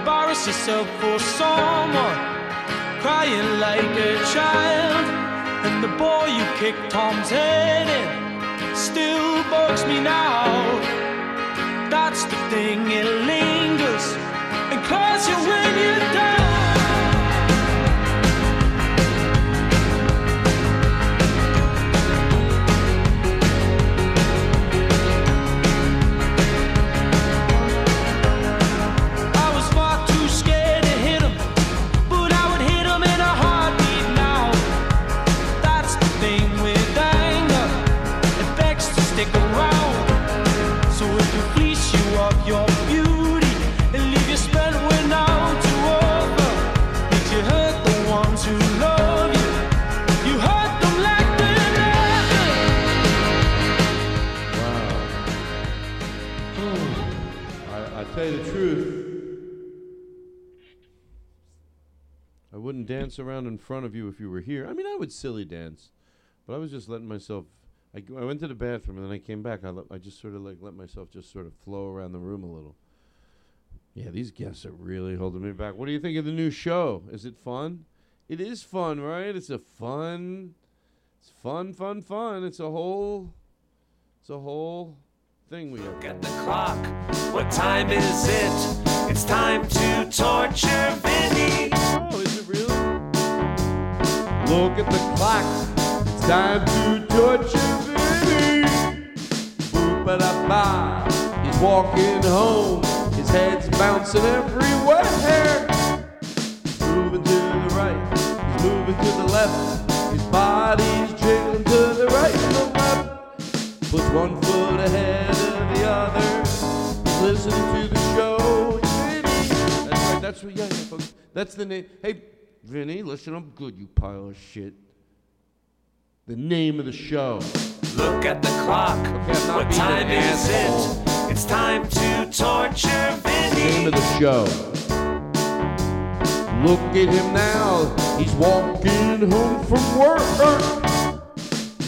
Embarrass yourself for someone, crying like a child. And the boy you kicked Tom's head in still bugs me now. That's the thing, it lingers wouldn't dance around in front of you if you were here. I mean, I would silly dance, but I was just letting myself. I, went to the bathroom and then I came back. I, let, I just sort of like let myself just sort of flow around the room a little. Yeah, these guests are really holding me back. What do you think of the new show? Is it fun? It is fun, right? It's a fun. It's fun, fun, fun. It's a whole. It's a whole thing we have. At the clock, what time is it? It's time to torture Look at the clock. It's time to torture Vinny. Boop-a-da-ba. He's walking home. His head's bouncing everywhere. He's moving to the right. He's moving to the left. His body's jiggling to the right and the left. Puts one foot ahead of the other. He's listening to the show. That's right. That's what. Yeah, yeah, folks. That's the name. Hey, Vinny, listen up good, you pile of shit. The name of the show. Look at the clock. Okay, What time is asshole. it? It's time to torture Vinny. Name of the show. Look at him now. He's walking home from work.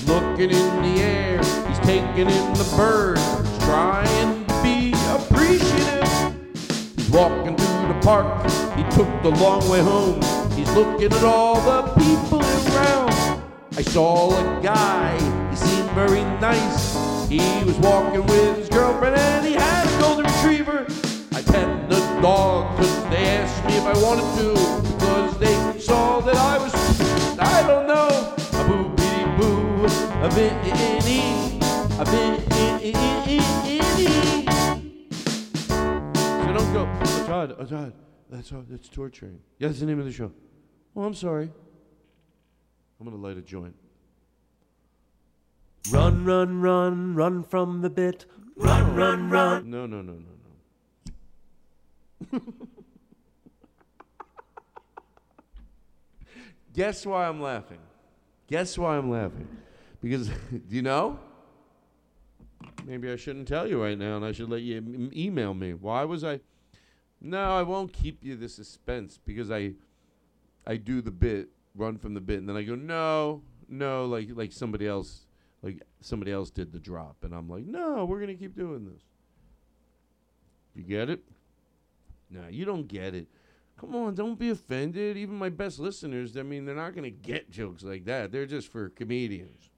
Looking in the air. He's taking in the birds. He's trying to be appreciative. He's walking through the park. He took the long way home. He's looking at all the people around. I saw a guy. He seemed very nice. He was walking with his girlfriend and he had a golden retriever. I pet the dog because they asked me if I wanted to because they saw that I was, I don't know, a boo bitty boo, a vinny, a vinny. So don't go, Todd, oh Todd, that's, all- that's torturing. Yeah, that's the name of the show. Oh, I'm sorry. I'm gonna light a joint. Run, run, run, run from the bit. Run, run, run. No, no, no, no, no. *laughs* Guess why I'm laughing? Guess why I'm laughing? Because, *laughs* do you know? Maybe I shouldn't tell you right now and I should let you m- email me. Why was I. No, I won't keep you the suspense because I I do the bit, run from the bit, and then I go, no, no, like like somebody else like somebody else did the drop. And I'm like, no, we're gonna keep doing this. You get it? No, you don't get it. Come on, don't be offended. Even my best listeners, I mean, they're not to get jokes like that. They're just for comedians.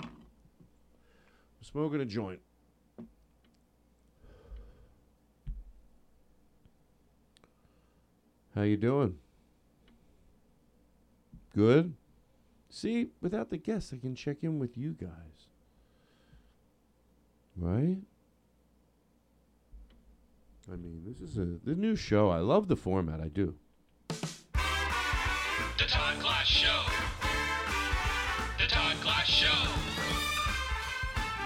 I'm smoking a joint. How you doing? Good? See, without the guests, I can check in with you guys. Right? I mean, this is a the new show. I love the format. I do. The Todd Glass Show. The Todd Glass Show.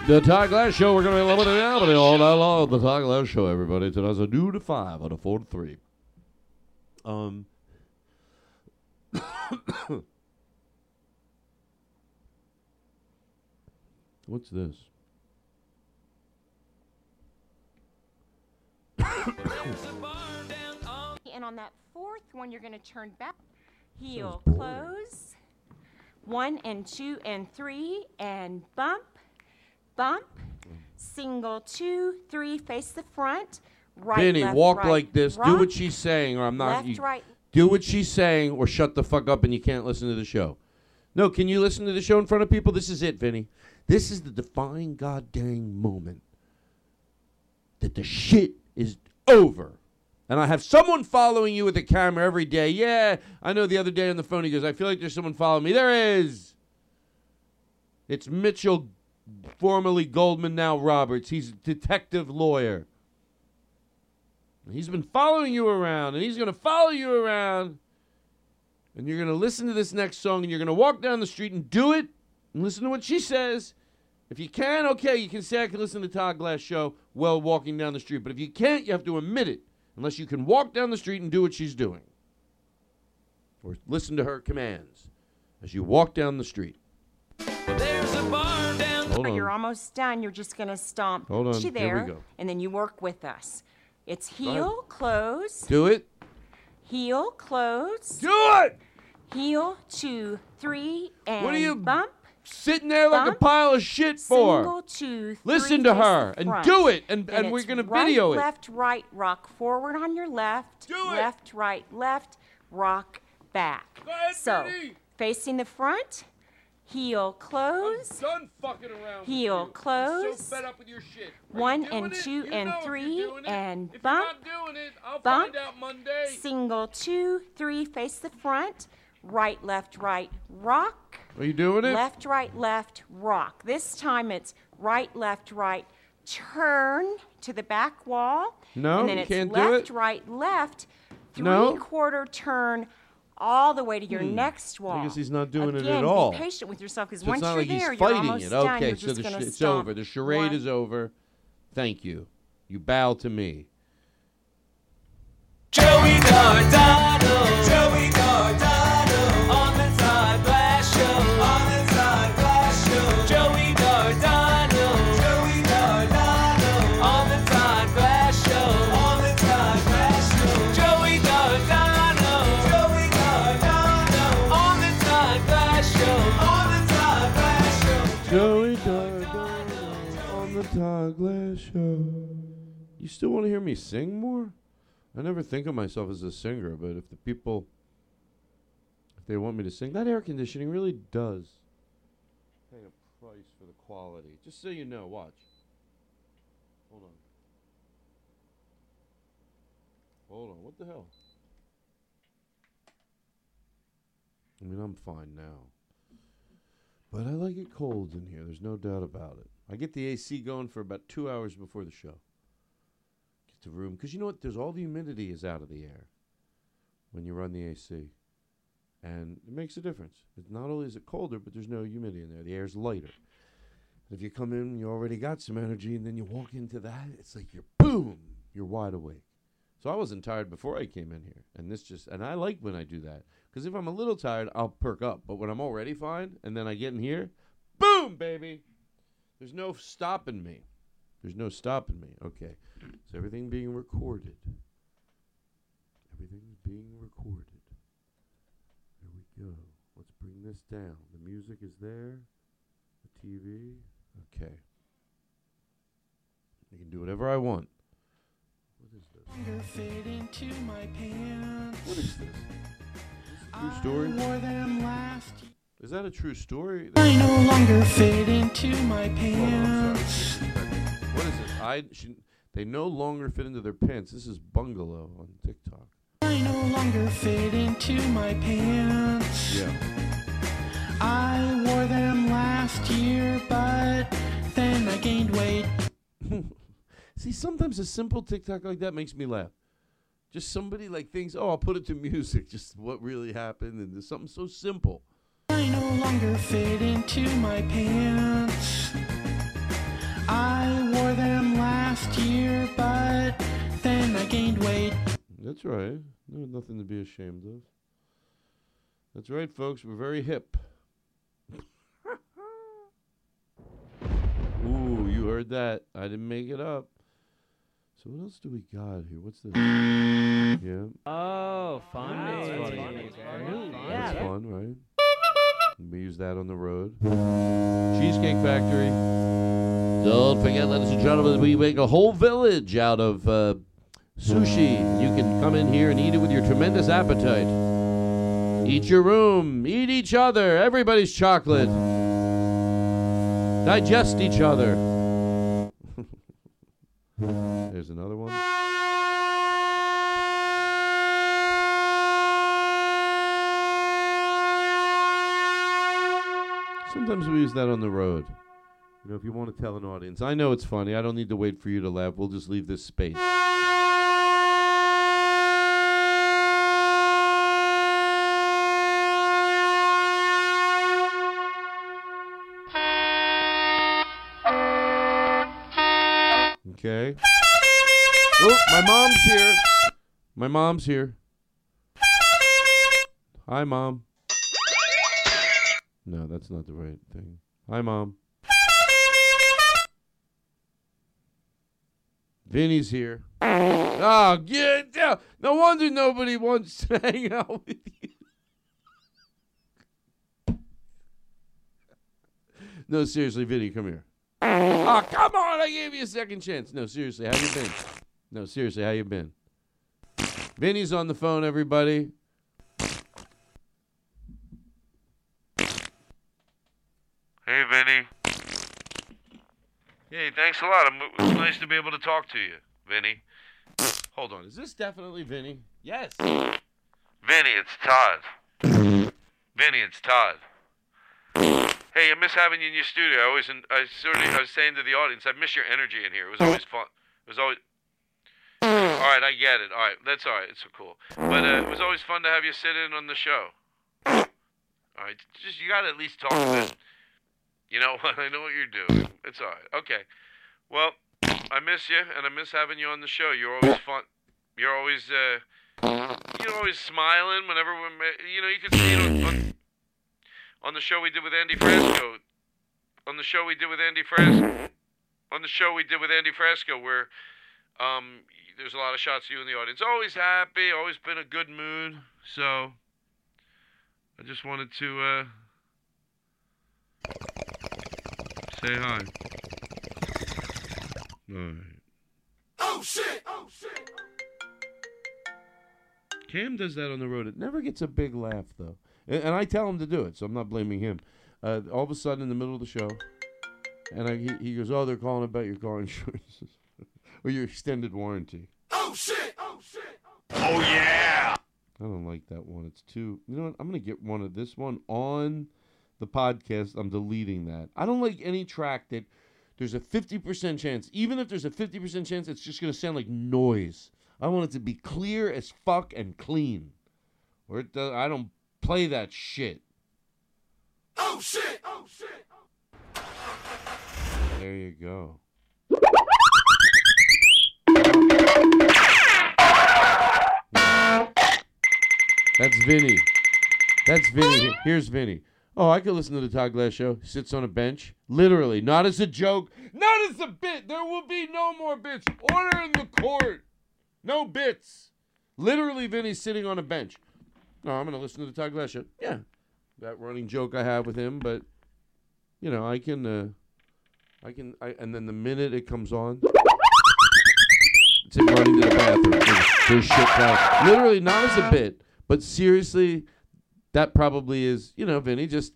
The Todd Glass Show. We're going to be loving it happening all night long. The Todd Glass Show, everybody. Tonight's a new to five on a four to three. Um. *coughs* What's this? *coughs* And on that fourth one, you're going to turn back. Heel close. One and two and three and bump, bump. Single two, three. Face the front. Right. Vinny, left, walk right, like this. Do what she's saying, or I'm not. Left, you- right. Do what she's saying, or shut the fuck up, and you can't listen to the show. No, can you listen to the show in front of people? This is it, Vinny. This is the defining goddamn moment that the shit is over. And I have someone following you with a camera every day. Yeah, I know the other day on the phone he goes, I feel like there's someone following me. There is. It's Mitchell, formerly Goldman, now Roberts. He's a detective lawyer. He's been following you around, and he's going to follow you around. And you're going to listen to this next song, and you're going to walk down the street and do it, and listen to what she says. If you can, okay, you can say I can listen to Todd Glass show while walking down the street. But if you can't, you have to admit it, unless you can walk down the street and do what she's doing, or listen to her commands as you walk down the street. There's a barn down. Hold on. You're almost done. You're just going to stomp. Hold on. She Here we go. and then you work with us. It's heel close. Do it. Heel close. Do it. Heel two three and What are you bump. Sitting there like a pile of shit for. Single two. three, Listen to her and front. do it, and- and it's we're gonna right, video it. Left, right, rock forward on your left. Do it. Left, right, left, rock back. so facing the front, heel close. done fucking around. Heel close. so fed up with your shit. One and two and three and bump. I'll bump. find out Monday. Single two, three, face the front. Right, left, right, rock. Are you doing it? Left, right, left, rock. This time it's right, left, right, turn to the back wall. No, and then you it's can't do left, it? right, left, three No. quarter turn all the way to your Hmm. next wall. I guess he's not doing it Again, at all. Be patient with yourself because So once you're like there, he's you're fighting almost it. done. Okay, You're so just the gonna sh- it's over. The charade One, is over. Thank you. You bow to me. Joey Cardano. Glass Show. You still want to hear me sing more? I never think of myself as a singer, but if the people, if they want me to sing, that air conditioning really does pay a price for the quality. Just so you know, watch. Hold on. Hold on. What the hell? I mean, I'm fine now. But I like it cold in here. There's no doubt about it. I get the AC going for about two hours before the show. Get the room because you know what? There's all the humidity is out of the air when you run the AC, and it makes a difference. It's not only is it colder, but there's no humidity in there. The air's lighter. If you come in, you already got some energy, and then you walk into that, it's like you're boom, you're wide awake. So I wasn't tired before I came in here, and this just and I like when I do that because if I'm a little tired, I'll perk up. But when I'm already fine, and then I get in here, boom, baby. There's no stopping me. There's no stopping me. Okay, is everything being recorded? Everything's being recorded. There we go. Let's bring this down. The music is there. The TV. Okay. I can do whatever I want. What is this? longer fit into my pants. What is this? True story? Wore them last Is that a true story? I no longer fit into my Hold on, I'm pants. sorry. What is it? I she, they no longer fit into their pants. This is Bungalow on TikTok. I no longer fit into my pants. Yeah. I wore them last year, but then I gained weight. *laughs* See, sometimes a simple TikTok like that makes me laugh. Just somebody like thinks, oh, I'll put it to music. *laughs* Just what really happened, and there's something so simple. I no longer fit into my pants. I wore them last year, but then I gained weight. That's right. No, nothing to be ashamed of. That's right, folks. We're very hip. *laughs* Ooh, you heard that? I didn't make it up. So what else do we got here? What's this? *laughs* yeah, Oh, fun. That's That's funny. funny. that's fun, right? We use that on the road. Cheesecake Factory. Don't forget, ladies and gentlemen, we make a whole village out of uh, sushi. You can come in here and eat it with your tremendous appetite. Eat your room. Eat each other. Everybody's chocolate. Digest each other. *laughs* There's another one. Sometimes we use that on the road. You know, if you want to tell an audience, I know it's funny. I don't need to wait for you to laugh. We'll just leave this space. Okay. Oh, my mom's here. My mom's here. Hi, mom. No, that's not the right thing. Hi, mom. Vinny's here. Oh, get down. No wonder nobody wants to *laughs* hang out with you. No, seriously, Vinny, come here. Oh, come on! I gave you a second chance. No, seriously, how you been? No, seriously, how you been? Vinny's on the phone, everybody. Hey, Vinny. Hey, thanks a lot. I'm, it was nice to be able to talk to you, Vinny. Hold on, is this definitely Vinny? Yes. Vinny, it's Todd. Vinny, it's Todd. Hey, I miss having you in your studio. I always, I sort of, I was saying to the audience, I miss your energy in here. It was always fun. It was always. All right, I get it. All right, that's all right. It's so cool. But uh, it was always fun to have you sit in on the show. All right, just you got to at least talk a bit. You know *laughs* what? I know what you're doing. It's all right. Okay. Well, I miss you, and I miss having you on the show. You're always fun. You're always, uh, you're always smiling whenever we, you know, you can see it on, on, on the show we did with Andy Frasco. On the show we did with Andy Frasco. On the show we did with Andy Frasco, where um, there's a lot of shots of you in the audience. Always happy, always been a good mood. So I just wanted to uh, say hi. All right. Oh shit! Oh shit! Cam does that on the road. It never gets a big laugh though, and, and I tell him to do it, so I'm not blaming him. Uh, all of a sudden, in the middle of the show, and I, he, he goes, "Oh, they're calling about your car insurance *laughs* or your extended warranty." Oh shit! Oh shit! Oh yeah! I don't like that one. It's too. You know what? I'm gonna get one of this one on the podcast. I'm deleting that. I don't like any track that there's a 50% chance. Even if there's a 50% chance, it's just gonna sound like noise. I want it to be clear as fuck and clean. Or it does, I don't play that shit. Oh shit! Oh shit! There you go. That's Vinny. That's Vinny. Here's Vinny. Oh, I could listen to the Todd Glass show. Sits on a bench. Literally, not as a joke, not as a bit. There will be no more bits. Order in the court. No bits. Literally, Vinny's sitting on a bench. No, I'm going to listen to the Todd Glass show. Yeah. That running joke I have with him, but, you know, I can, uh, I can, I, and then the minute it comes on, it's him running to the bathroom. There's, shit down. Literally, not as a bit, but seriously, that probably is, you know, Vinny just,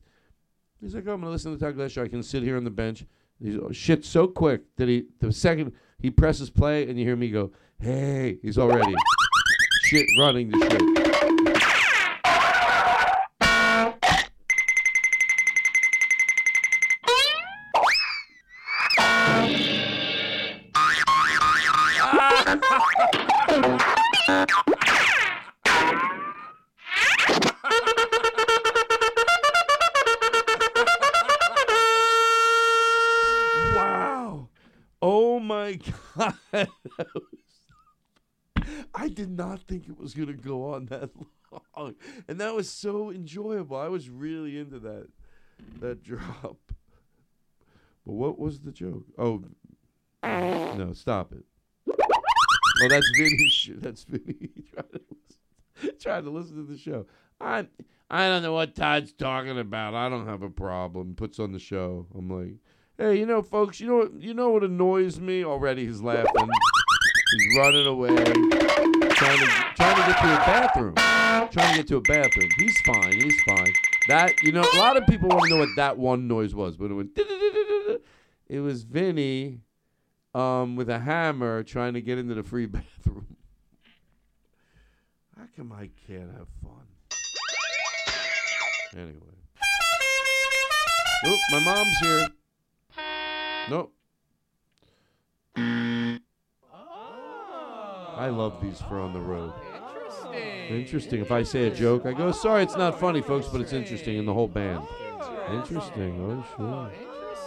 he's like, oh, I'm going to listen to the Todd Glass show. I can sit here on the bench. He's oh, shit so quick that he, the second he presses play and you hear me go, hey, he's already *laughs* shit running the shit. Did not think it was going to go on *laughs* that long. And that was so enjoyable. I was really into that that drop. But what was the joke? Oh, no, stop it. Oh, that's Vinny. *laughs* That's Vinny *laughs* trying to, listen, trying to listen to the show. I I don't know what Todd's talking about. I don't have a problem. Puts on the show. I'm like, hey, you know, folks, you know? You know what annoys me already? He's laughing. He's running away, trying to trying to get to a bathroom. Trying to get to a bathroom. He's fine. He's fine. That you know, a lot of people want to know what that one noise was, but it went. It was Vinny, um, with a hammer trying to get into the free *laughs* bathroom. How come I can't have fun? Anyway. Oh, my mom's here. Nope. I love these for on the road. Interesting. Interesting. If I say a joke, I go, sorry, it's not funny, folks, but it's interesting in the whole band. Interesting. Oh, sure.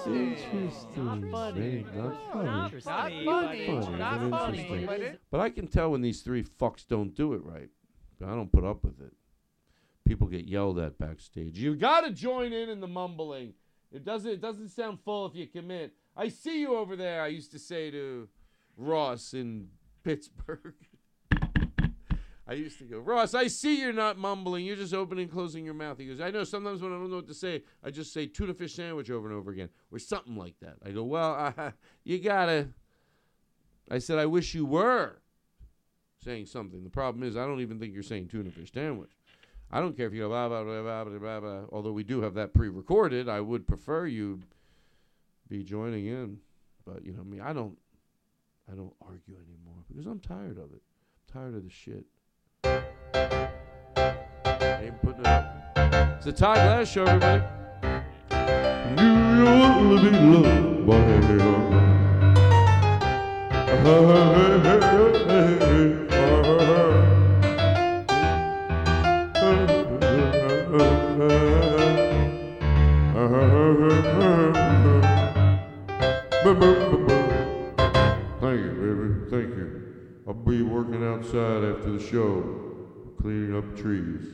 Oh, interesting. Very- Not funny. Not funny. Not but funny, interesting. buddy. But I can tell when these three fucks don't do it right. I don't put up with it. People get yelled at backstage. You got to join in in the mumbling. It doesn't. It doesn't sound full if you commit. I see you over there. I used to say to Ross in Pittsburgh. *laughs* I used to go, Ross, I see you're not mumbling. You're just opening and closing your mouth. He goes, I know sometimes when I don't know what to say, I just say tuna fish sandwich over and over again or something like that. I go, well, *laughs* uh, you got to. I said, I wish you were saying something. The problem is, I don't even think you're saying tuna fish sandwich. I don't care if you go blah, blah, blah, blah, blah, blah, blah. Although we do have that pre recorded, I would prefer you be joining in. But, you know, me, I don't. I don't argue anymore because I'm tired of it. I'm tired of the shit. Ain't putting it up. It's the Todd Glass Show, everybody. Thank *laughs* I'll be working outside after the show, cleaning up trees.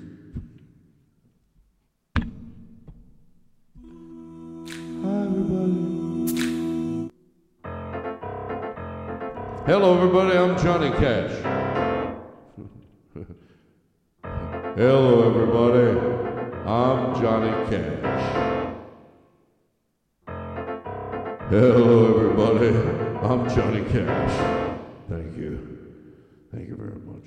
Hi, everybody. Hello, everybody. I'm Johnny Cash. Hello, everybody. I'm Johnny Cash. Hello, everybody. I'm Johnny Cash. Thank you. Thank you very much.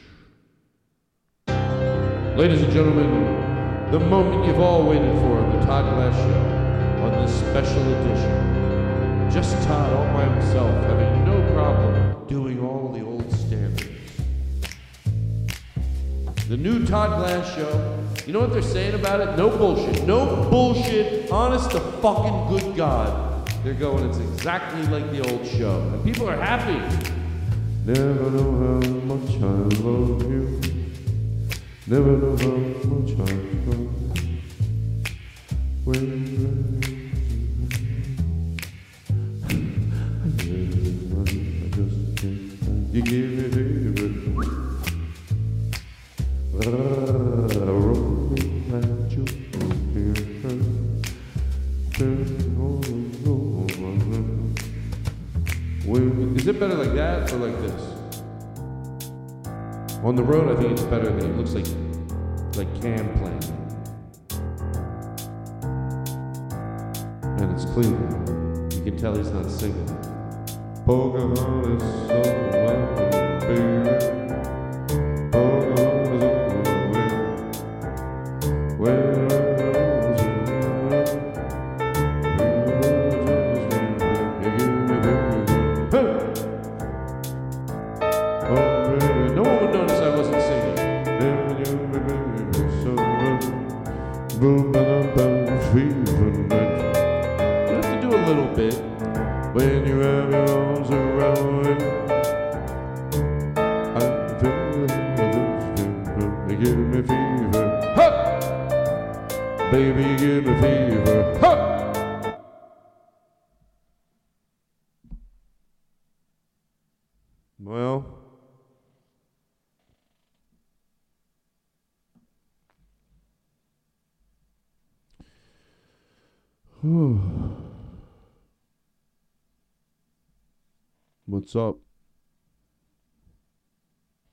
Ladies and gentlemen, the moment you've all waited for on the Todd Glass Show on this special edition. Just Todd all by himself, having no problem doing all the old standards. The new Todd Glass Show. You know what they're saying about it? No bullshit. No bullshit. Honest to fucking good God. They're going, it's exactly like the old show. And people are happy. Never know how much I love you. Never know how much I love you. When I just can't. You give me Is it better like that or like this? On the road, I think it's better. Than, it looks like like cam playing, and it's clean. You can tell he's not singing. Pocahontas, so baby. What's up?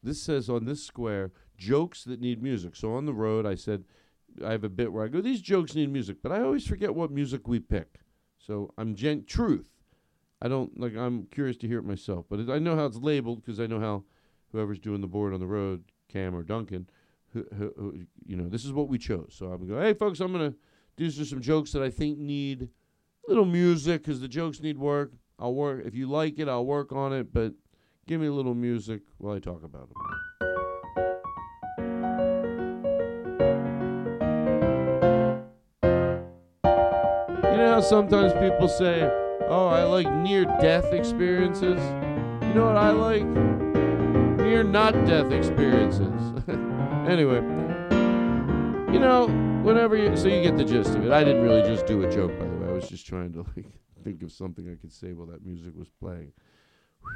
This says on this square, jokes that need music. So on the road, I said, I have a bit where I go, these jokes need music, but I always forget what music we pick. So I'm gen- truth. I don't like. I'm curious to hear it myself, but it, I know how it's labeled because I know how whoever's doing the board on the road, Cam or Duncan, who, who, who, you know, this is what we chose. So I'm gonna go, hey folks, I'm gonna do some jokes that I think need a little music because the jokes need work. I'll work if you like it. I'll work on it, but give me a little music while I talk about them. You know how sometimes people say, "Oh, I like near-death experiences." You know what I like? Near not death experiences. *laughs* anyway, you know, whenever you so you get the gist of it. I didn't really just do a joke, by the way. I was just trying to like think of something I could say while that music was playing. *sighs*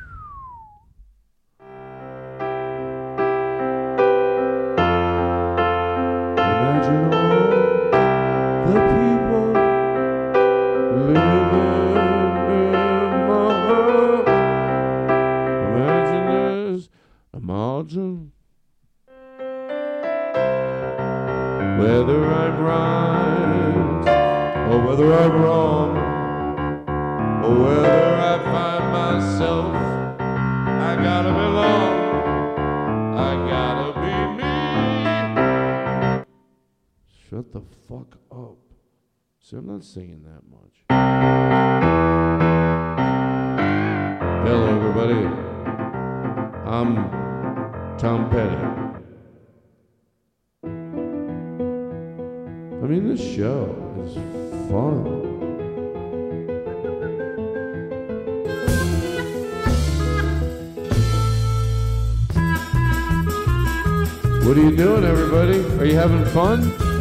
Imagine the fuck up. See, I'm not singing that much. Hello, everybody. I'm Tom Petty. I mean, this show is fun. What are you doing, everybody? Are you having fun?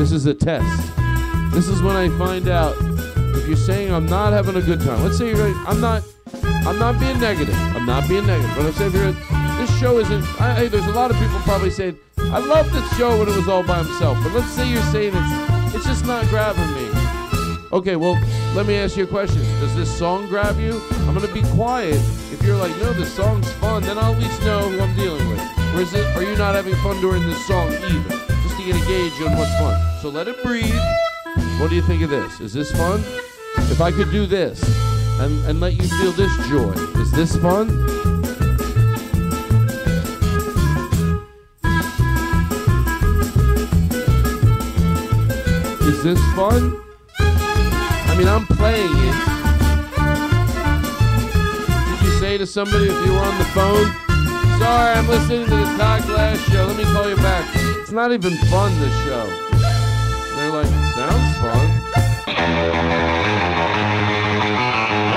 This is a test. This is when I find out if you're saying I'm not having a good time. Let's say you're. I'm not. I'm not being negative. I'm not being negative. But let's say if you're. This show isn't. I, there's a lot of people probably saying I love this show when it was all by himself. But let's say you're saying it's. It's just not grabbing me. Okay, well, let me ask you a question. Does this song grab you? I'm gonna be quiet. If you're like, no, this song's fun, then I'll at least know who I'm dealing with. Or is it, are you not having fun during this song either? To get gauge on what's fun. So let it breathe. What do you think of this? Is this fun? If I could do this and, and let you feel this joy, is this fun? Is this fun? I mean, I'm playing it. Did you say to somebody if you were on the phone, sorry, I'm listening to the Todd Glass show, let me call you back? It's not even fun, this show. They're like, sounds fun. Yeah,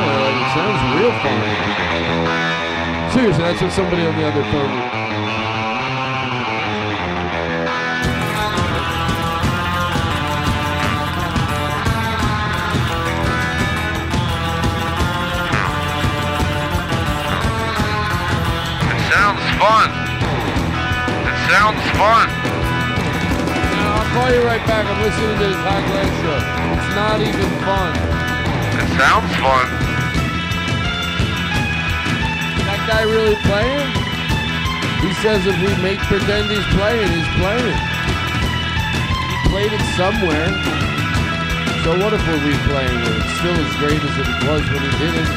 they're like, it sounds real fun. Seriously, that's what somebody on the other phone. It sounds fun. It sounds fun. I'll call you right back. I'm listening to the Todd Glass show. It's not even fun. It sounds fun. That guy really playing? He says if we make pretend he's playing, he's playing. He played it somewhere. So what if we're replaying it? It's still as great as it was when he did it.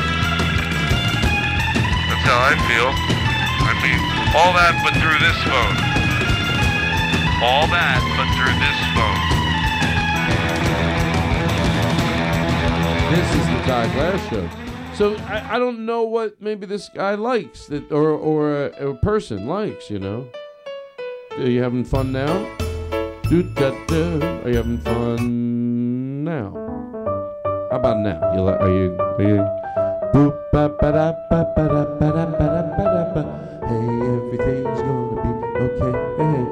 That's how I feel. I mean, all that but through this phone. All that but through this phone. This is the Todd Glass show. So I, I don't know what maybe this guy likes that or or a, a person likes. You know. Are you having fun now? Do da da. Are you having fun now? How about now? You li- are you are you? Hey, everything's gonna be okay. Hey,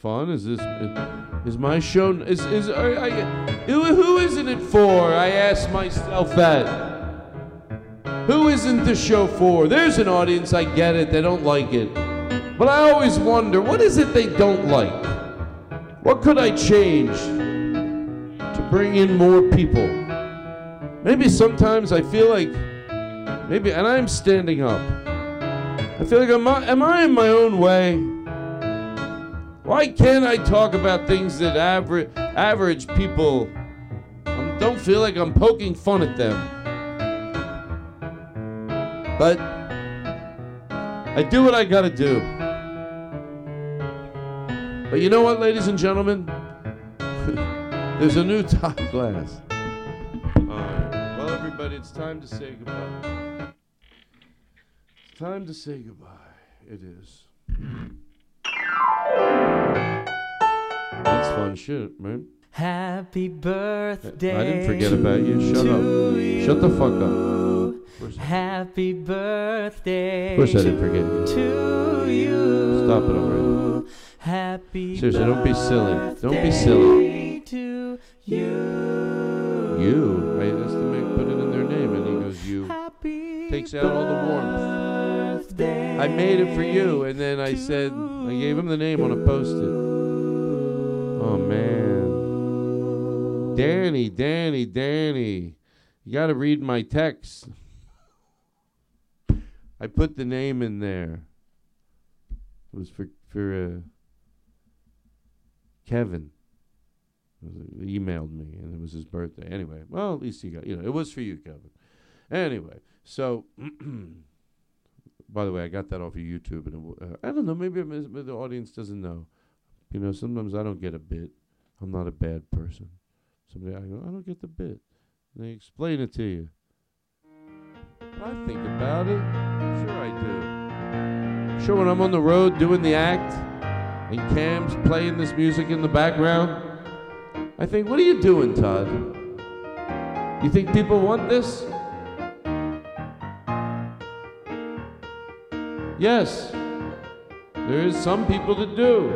fun? Is this is my show? Is is are, who, isn't it for? I ask myself that. Who isn't the show for? There's an audience. I get it. They don't like it, but I always wonder what is it they don't like. What could I change to bring in more people? Maybe sometimes I feel like maybe, and I'm standing up. I feel like I'm am I in my own way? Why can't I talk about things that average average people um, don't feel like I'm poking fun at them? But I do what I gotta do. But you know what, ladies and gentlemen? *laughs* There's a new Todd Glass. Alright. Well, everybody, it's time to say goodbye. It's time to say goodbye. It is. That's fun shit, man. Happy birthday. I didn't forget about you. Shut up. you. Shut the fuck up. Happy birthday. Of course I didn't forget you. To you. Stop it already. Happy Seriously, don't be silly. Don't be silly. to you. You. I that's to make put it in their name, and he goes you. Happy Takes out all the warmth. I made it for you, and then I said I gave him the name on a post-it. Oh man, Danny, Danny, Danny, you got to read my text. I put the name in there. It was for for uh, Kevin. He emailed me, and it was his birthday. Anyway, well, at least he got you know it was for you, Kevin. Anyway, so *clears throat* by the way, I got that off of YouTube, and w- uh, I don't know. Maybe, maybe the audience doesn't know. You know, sometimes I don't get a bit. I'm not a bad person. Somebody, I go, I don't get the bit. And they explain it to you. I think about it. Sure, I do. Sure, when I'm on the road doing the act, and Cam's playing this music in the background, I think, what are you doing, Todd? You think people want this? Yes, there is some people that do.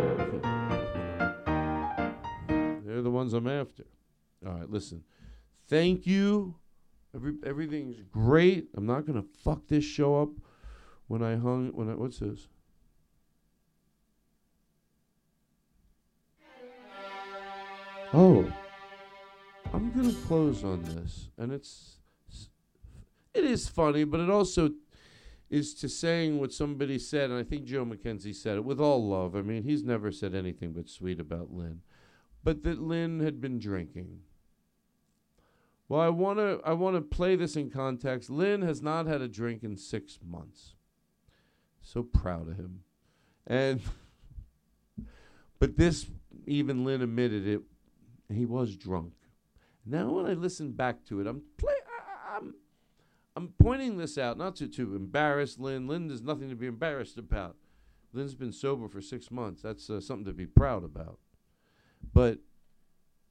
They're the ones I'm after. All right, listen. Thank you. Every everything's great. I'm not gonna fuck this show up when I hung when I what's this? Oh, I'm gonna close on this, and it's it is funny, but it also is to saying what somebody said, and I think Joe McKenzie said it with all love. I mean, he's never said anything but sweet about Lynn, but that Lynn had been drinking. Well, I want to I want to play this in context. Lynn has not had a drink in six months. So proud of him, and *laughs* but this even Lynn admitted it. He was drunk. Now when I listen back to it, I'm play. I, I'm I'm pointing this out not to to embarrass Lynn. Lynn there's nothing to be embarrassed about. Lynn's been sober for six months. That's uh, something to be proud about. But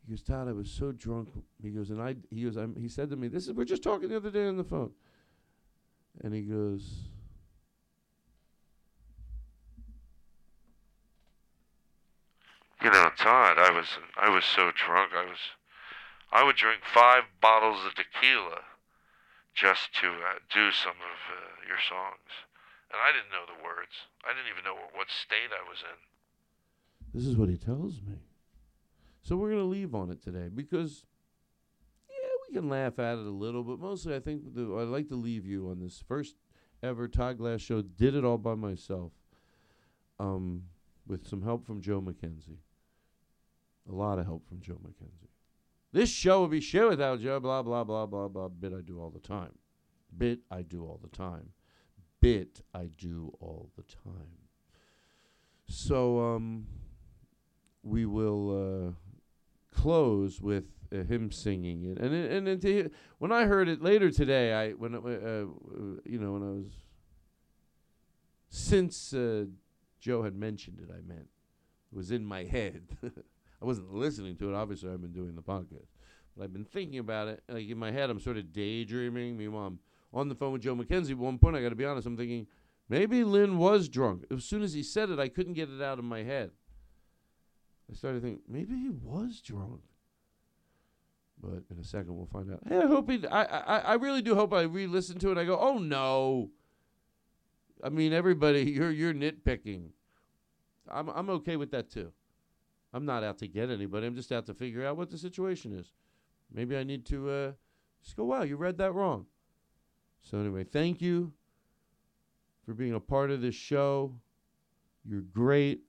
he goes, Todd, I was so drunk. He goes, and I, he goes, I'm, he said to me, this is, we're just talking the other day on the phone. And he goes, You know, Todd, I was I was so drunk. I was I would drink five bottles of tequila just to uh, do some of uh, your songs, and I didn't know the words. I didn't even know what, state I was in. this is what he tells me. So we're going to leave on it today because, yeah, we can laugh at it a little, but mostly I think the, I'd like to leave you on this first ever Todd Glass show. Did it all by myself um, with some help from Joe McKenzie. A lot of help from Joe McKenzie. This show would be shit without Joe, blah, blah, blah, blah, blah. Bit I do all the time. Bit I do all the time. Bit I do all the time. So, um, we will uh, close with uh, him singing it, and and to when I heard it later today, I when uh, uh, you know when I was since uh, Joe had mentioned it, I meant It was in my head. *laughs* I wasn't listening to it. Obviously, I've been doing the podcast, but I've been thinking about it. Like in my head, I'm sort of daydreaming. Meanwhile, I'm on the phone with Joe McKenzie. At one point, I got to be honest. I'm thinking maybe Lynn was drunk. As soon as he said it, I couldn't get it out of my head. I started thinking maybe he was drunk. But in a second, we'll find out. Hey, I hope he. I I I really do hope I re-listen to it. I go, oh no. I mean, everybody, *laughs* you're you're nitpicking. I'm I'm okay with that too. I'm not out to get anybody. I'm just out to figure out what the situation is. Maybe I need to uh, just go. Wow, you read that wrong. So anyway, thank you for being a part of this show. You're great.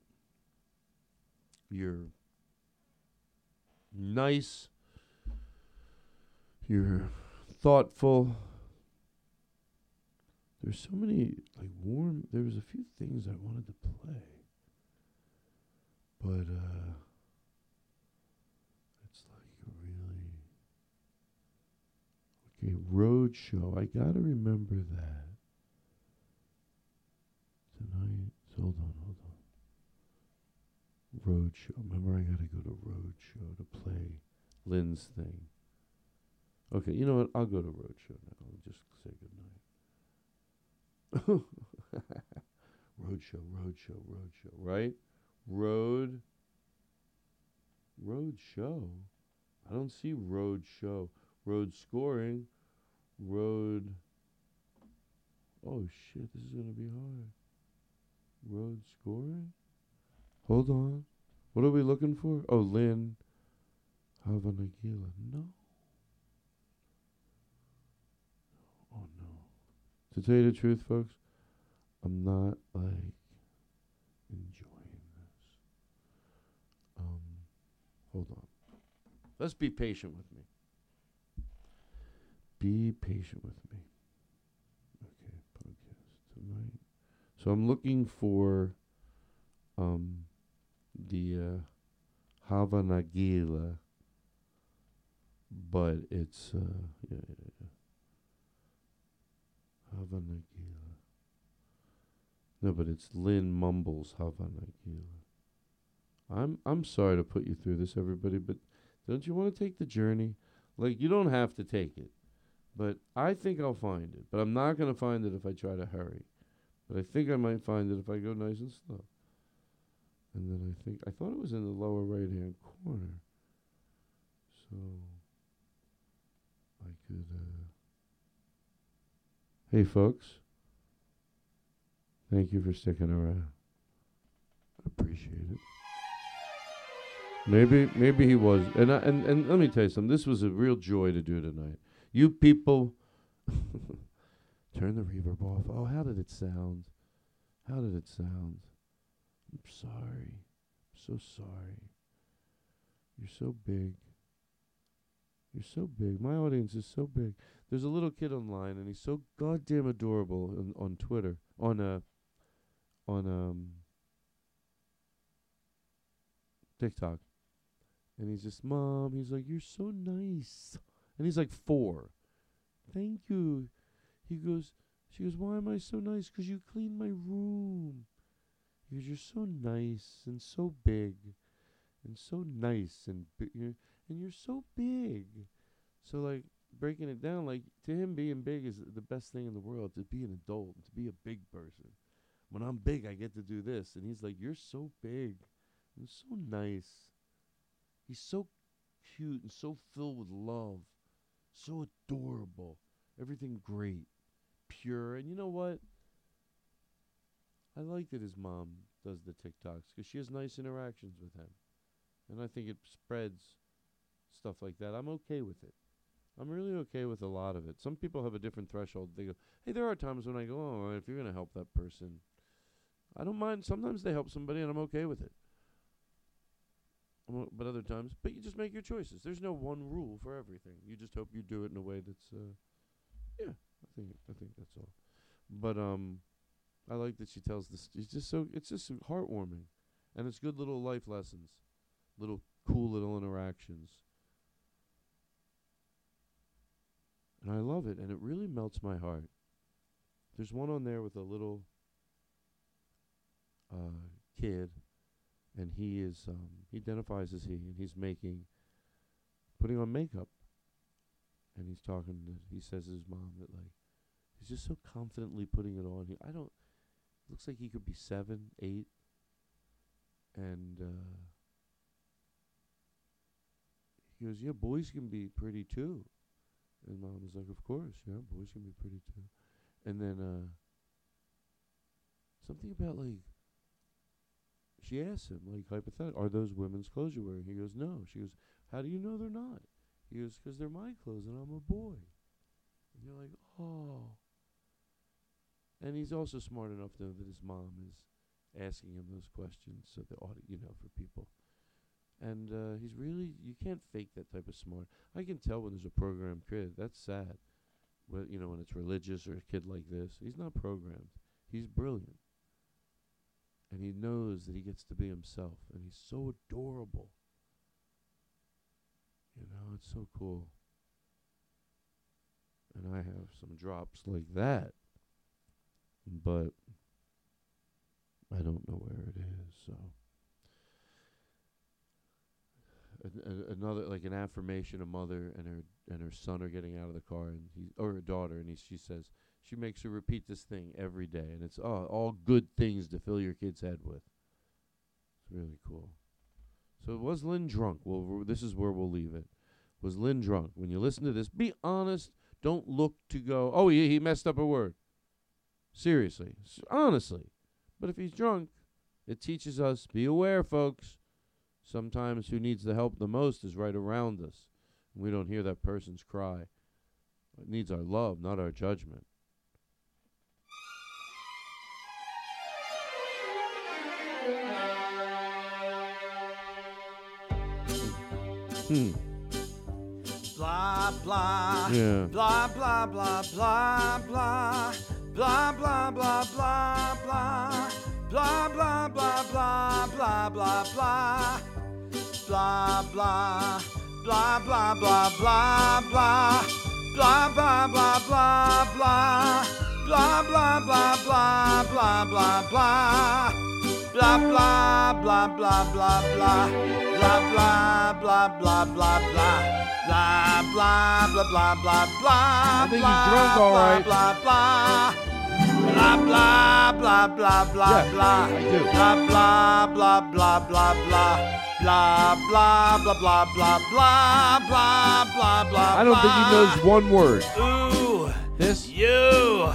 You're nice. You're thoughtful. There's so many like warm. There was a few things I wanted to play, but uh, it's like a really okay. Road show. I gotta remember that tonight. Hold on, hold on. Road show. Remember, I gotta go to road show to play Lynn's thing. Okay, you know what? I'll go to road show now. I'll just say goodnight. *laughs* road show, road show, road show, right? Road. Road show. I don't see road show. Road scoring. Road. Oh shit, this is gonna be hard. Road scoring? Hold on. What are we looking for? Oh, Lynn Hava Nagila. No. Oh no. To tell you the truth, folks, I'm not like enjoying this. Um, hold on. Let's be patient with me. Be patient with me. Okay, podcast tonight. So I'm looking for um the uh, Hava Nagila, but it's uh, yeah, yeah, yeah. Hava Nagila. No, but it's Lynn Mumbles Hava Nagila. I'm I'm sorry to put you through this, everybody, but don't you want to take the journey? Like you don't have to take it, but I think I'll find it. But I'm not going to find it if I try to hurry. But I think I might find it if I go nice and slow. And then I think I thought it was in the lower right hand corner. So I could uh Hey folks. Thank you for sticking around. Appreciate it. Maybe maybe he was and I, and and let me tell you something. This was a real joy to do tonight. You people *laughs* turn the reverb off. Oh, how did it sound? How did it sound? I'm sorry. I'm so sorry. You're so big. You're so big. My audience is so big. There's a little kid online, and he's so goddamn adorable on, on Twitter, on a, on um, TikTok, and he's just, mom. He's like, you're so nice, and he's like four. Thank you. He goes, she goes, why am I so nice? 'Cause you clean my room. He goes, you're so nice and so big, and so nice and bi- you're, and you're so big. So like breaking it down, like to him being big is the best thing in the world. To be an adult, to be a big person. When I'm big, I get to do this, and he's like, "You're so big, and so nice." He's so cute and so filled with love, so adorable. Everything great, pure, and you know what? I like that his mom does the TikToks because she has nice interactions with him, and I think it spreads stuff like that. I'm okay with it. I'm really okay with a lot of it. Some people have a different threshold. They go, "Hey, there are times when I go, oh, if you're gonna help that person, I don't mind. Sometimes they help somebody, and I'm okay with it. But other times, but you just make your choices. There's no one rule for everything. You just hope you do it in a way that's, uh, yeah. I think I think that's all. But um, I like that she tells this. It's just so it's just heartwarming, and it's good little life lessons, little cool little interactions. And I love it, and it really melts my heart. There's one on there with a little uh, kid, and he is um, he identifies as he, and he's making putting on makeup, and he's talking. To, he says to his mom that like he's just so confidently putting it on. He I don't. Looks like he could be seven, eight, and uh, he goes, "Yeah, boys can be pretty too." And mom is like, "Of course, yeah, boys can be pretty too." And then uh, something about like she asks him, like hypothetically, are those women's clothes you're wearing? He goes, no. She goes, how do you know they're not? He goes, because they're my clothes and I'm a boy. And you're like, oh. And he's also smart enough to know that his mom is asking him those questions, so the audi- you know, for people. And uh, he's really, you can't fake that type of smart. I can tell when there's a programmed kid. That's sad. Well, you know, when it's religious or a kid like this, he's not programmed. He's brilliant. And he knows that he gets to be himself. And he's so adorable. You know, it's so cool. And I have some drops like that. But I don't know where it is, so. An, another like an affirmation a mother and her and her son are getting out of the car and he or a daughter and he, she says she makes her repeat this thing every day, and it's all, all good things to fill your kid's head with. It's really cool. So was Lynn drunk? Well, this is where we'll leave it. Was Lynn drunk? When you listen to this, be honest. Don't look to go, oh, he messed up a word. Seriously. S- honestly. But if he's drunk, it teaches us, be aware, folks. Sometimes who needs the help the most is right around us. And we don't hear that person's cry. It needs our love, not our judgment. Hmm. Blah blah. Yeah. Blah blah blah blah blah. Blah blah blah blah blah. Blah blah blah blah blah blah blah. Blah blah. Blah blah blah blah blah. Blah blah blah blah blah. Blah blah blah blah blah blah blah. Blah blah blah blah blah blah blah blah blah blah blah blah blah blah blah blah blah blah. I think he's drunk, all right. Blah blah blah blah blah blah blah blah. I do. Blah blah blah blah blah blah. Blah blah blah blah blah blah blah blah blah. I don't think he knows one word. Ooh. This. You.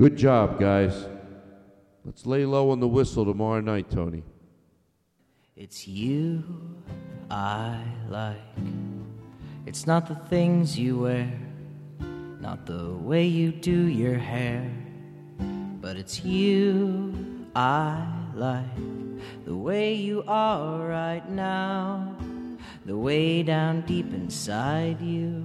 Good job, guys. Let's lay low on the whistle tomorrow night, Tony. It's you I like. It's not the things you wear, not the way you do your hair, but it's you I like. The way you are right now, the way down deep inside you.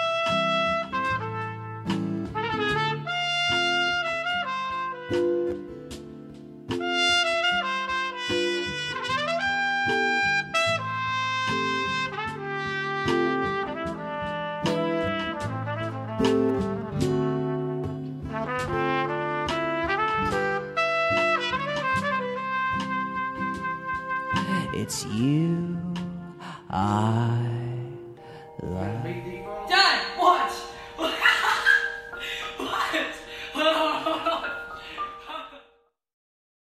It's you I.